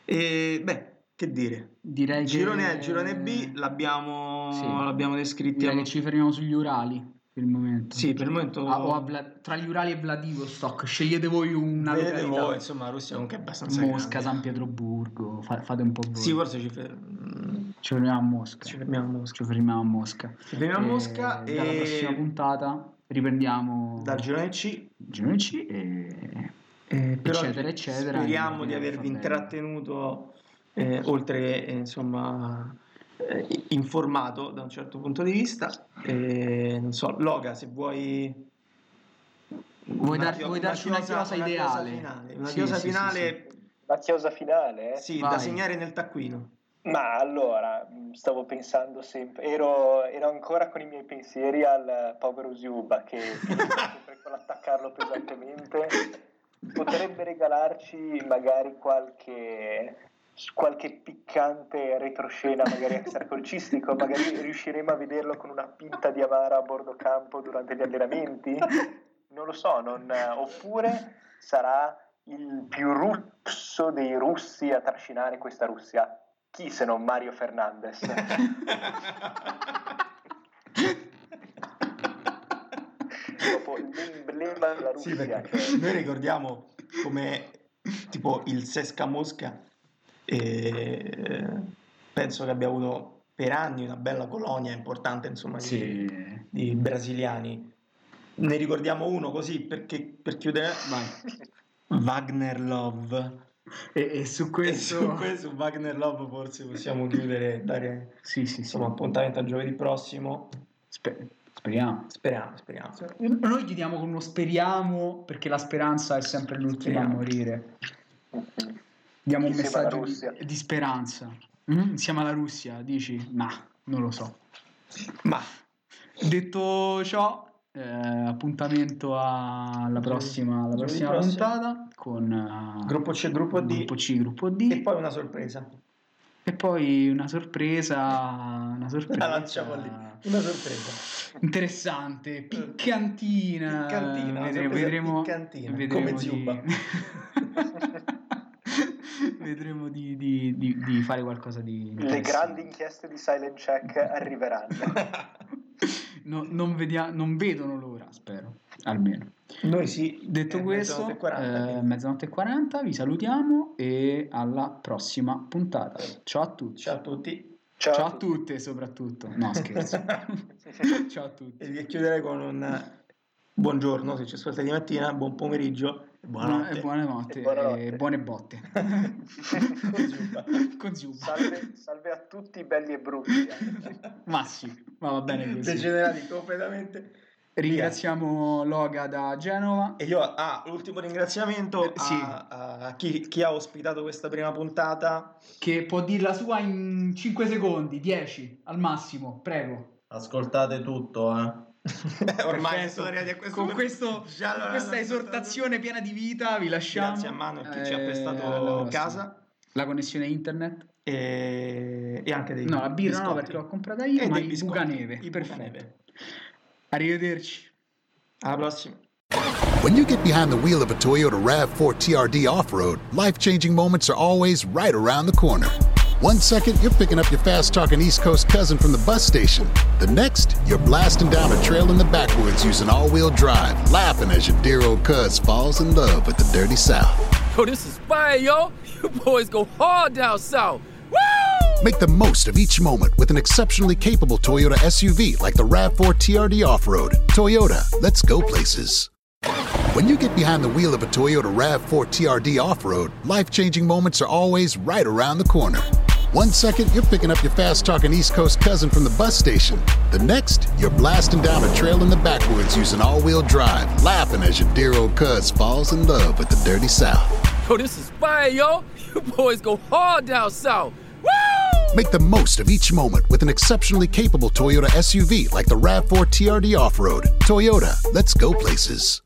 E beh, che dire? Direi Girone che... A, girone B l'abbiamo, Sì. l'abbiamo descritti. Direi a- ci fermiamo sugli Urali per il momento. Sì, per il momento Ah, a Vla- tra gli Urali e Vladivostok, scegliete voi una vedete località. voi, insomma, Russia comunque è abbastanza Mosca, grande. San Pietroburgo, fa- fate un po' voi. Sì, forse ci, fer- mm, Ci fermiamo a Mosca. ci fermiamo a Mosca. Ci fermiamo a Mosca. Ci fermiamo a Mosca Dalla e- prossima puntata riprendiamo Dal girone C girone C e... Eh, però Eccetera, eccetera, Speriamo e- di e avervi intrattenuto, eh, oltre che eh, insomma eh, informato da un certo punto di vista. E, non so, Loga, se vuoi. Vuoi, una dar- chio- vuoi darci una chiosa una ideale? finale, una Sì, chiosa sì, sì, finale, La chiosa finale? eh? sì, Vai. da segnare nel taccuino. Ma allora, stavo pensando sempre, ero, ero ancora con i miei pensieri al povero Ziuba che sempre con l'attaccarlo pesantemente. Potrebbe regalarci magari qualche, qualche piccante retroscena, magari extracolcistico, magari riusciremo a vederlo con una pinta di amara a bordo campo durante gli allenamenti. Non lo so, non- oppure sarà il più russo dei russi a trascinare questa Russia. Chi se non Mario Fernandez? Dopo l'emblema della Sì, Russia. cioè- noi ricordiamo come tipo il Sesca Mosca e penso che abbia avuto per anni una bella colonia importante insomma di, Sì. di brasiliani ne ricordiamo uno così perché per chiudere. Wagner Love E, e su e questo... su questo Wagner Love forse possiamo chiudere e dare Sì, sì, sì. insomma appuntamento a giovedì prossimo Spe- speriamo. speriamo speriamo Noi chiudiamo con uno speriamo perché la speranza è sempre l'ultima a Speriamo. morire. Diamo un messaggio di, di speranza. Mm? Insieme alla Russia, dici? Ma non lo so. ma Detto ciò, eh, appuntamento alla prossima, alla prossima puntata con eh, gruppo C gruppo D gruppo C, gruppo D e poi una sorpresa e poi una sorpresa, una sorpresa la lanciamo lì una sorpresa interessante, piccantina. Piccantina, Vedremo, vedremo, piccantina, vedremo come di- Ziuba. vedremo di, di- di- di fare qualcosa di Le grandi inchieste di Silent Check arriveranno. No- non, vedia- non vedono l'ora, spero, almeno. Noi sì. Detto eh, questo, mezzanotte e 40, eh, mezzanotte e 40, vi salutiamo e alla prossima puntata. Ciao a tutti. Ciao a tutti. Ciao, Ciao a tutte soprattutto. No, scherzo. Ciao a tutti. E chiuderei con un buongiorno se ci ascoltate di mattina, buon pomeriggio buonanotte. Buona- buonanotte E buonanotte. e buone botte. Con Zuba. Con. Salve, salve a tutti belli e brutti. Ma sì, ma va bene così. Degenerati completamente. Ringraziamo Loga da Genova. E io, ah, l'ultimo ringraziamento Eh, sì. a, a chi, chi ha ospitato questa prima puntata. Che può dir la sua in 5 secondi, 10 al massimo, prego. Ascoltate tutto, eh. Ormai sono arrivati a questo con, punto. questo, Già con questa esortazione piena di vita vi lasciamo. Grazie a Mano che ci ha Eh, prestato casa La connessione internet? e, e anche dei No, la birra no biscotti. perché l'ho comprata io, E ma dei i bucaneve. i Perfetto. bucaneve. Arrivederci. Alla prossima. When you get behind the wheel of a Toyota RAV4 TRD off road, life changing moments are always right around the corner. One second, you're picking up your fast talking East Coast cousin from the bus station. The next, you're blasting down a trail in the backwoods using all wheel drive, laughing as your dear old cuz falls in love with the dirty South. Yo, this is fire, yo. You boys go hard down south. Woo! Make the most of each moment with an exceptionally capable Toyota SUV like the RAV4 TRD Off Road. Toyota, let's go places. When you get behind the wheel of a Toyota RAV4 TRD Off Road, life changing moments are always right around the corner. One second, you're picking up your fast talking East Coast cousin from the bus station. The next, you're blasting down a trail in the backwoods using all wheel drive, laughing as your dear old cuz falls in love with the dirty South. Yo, this is fire, yo. You boys go hard down south. Woo! Make the most of each moment with an exceptionally capable Toyota SUV like the RAV4 TRD Off Road. Toyota, let's go places.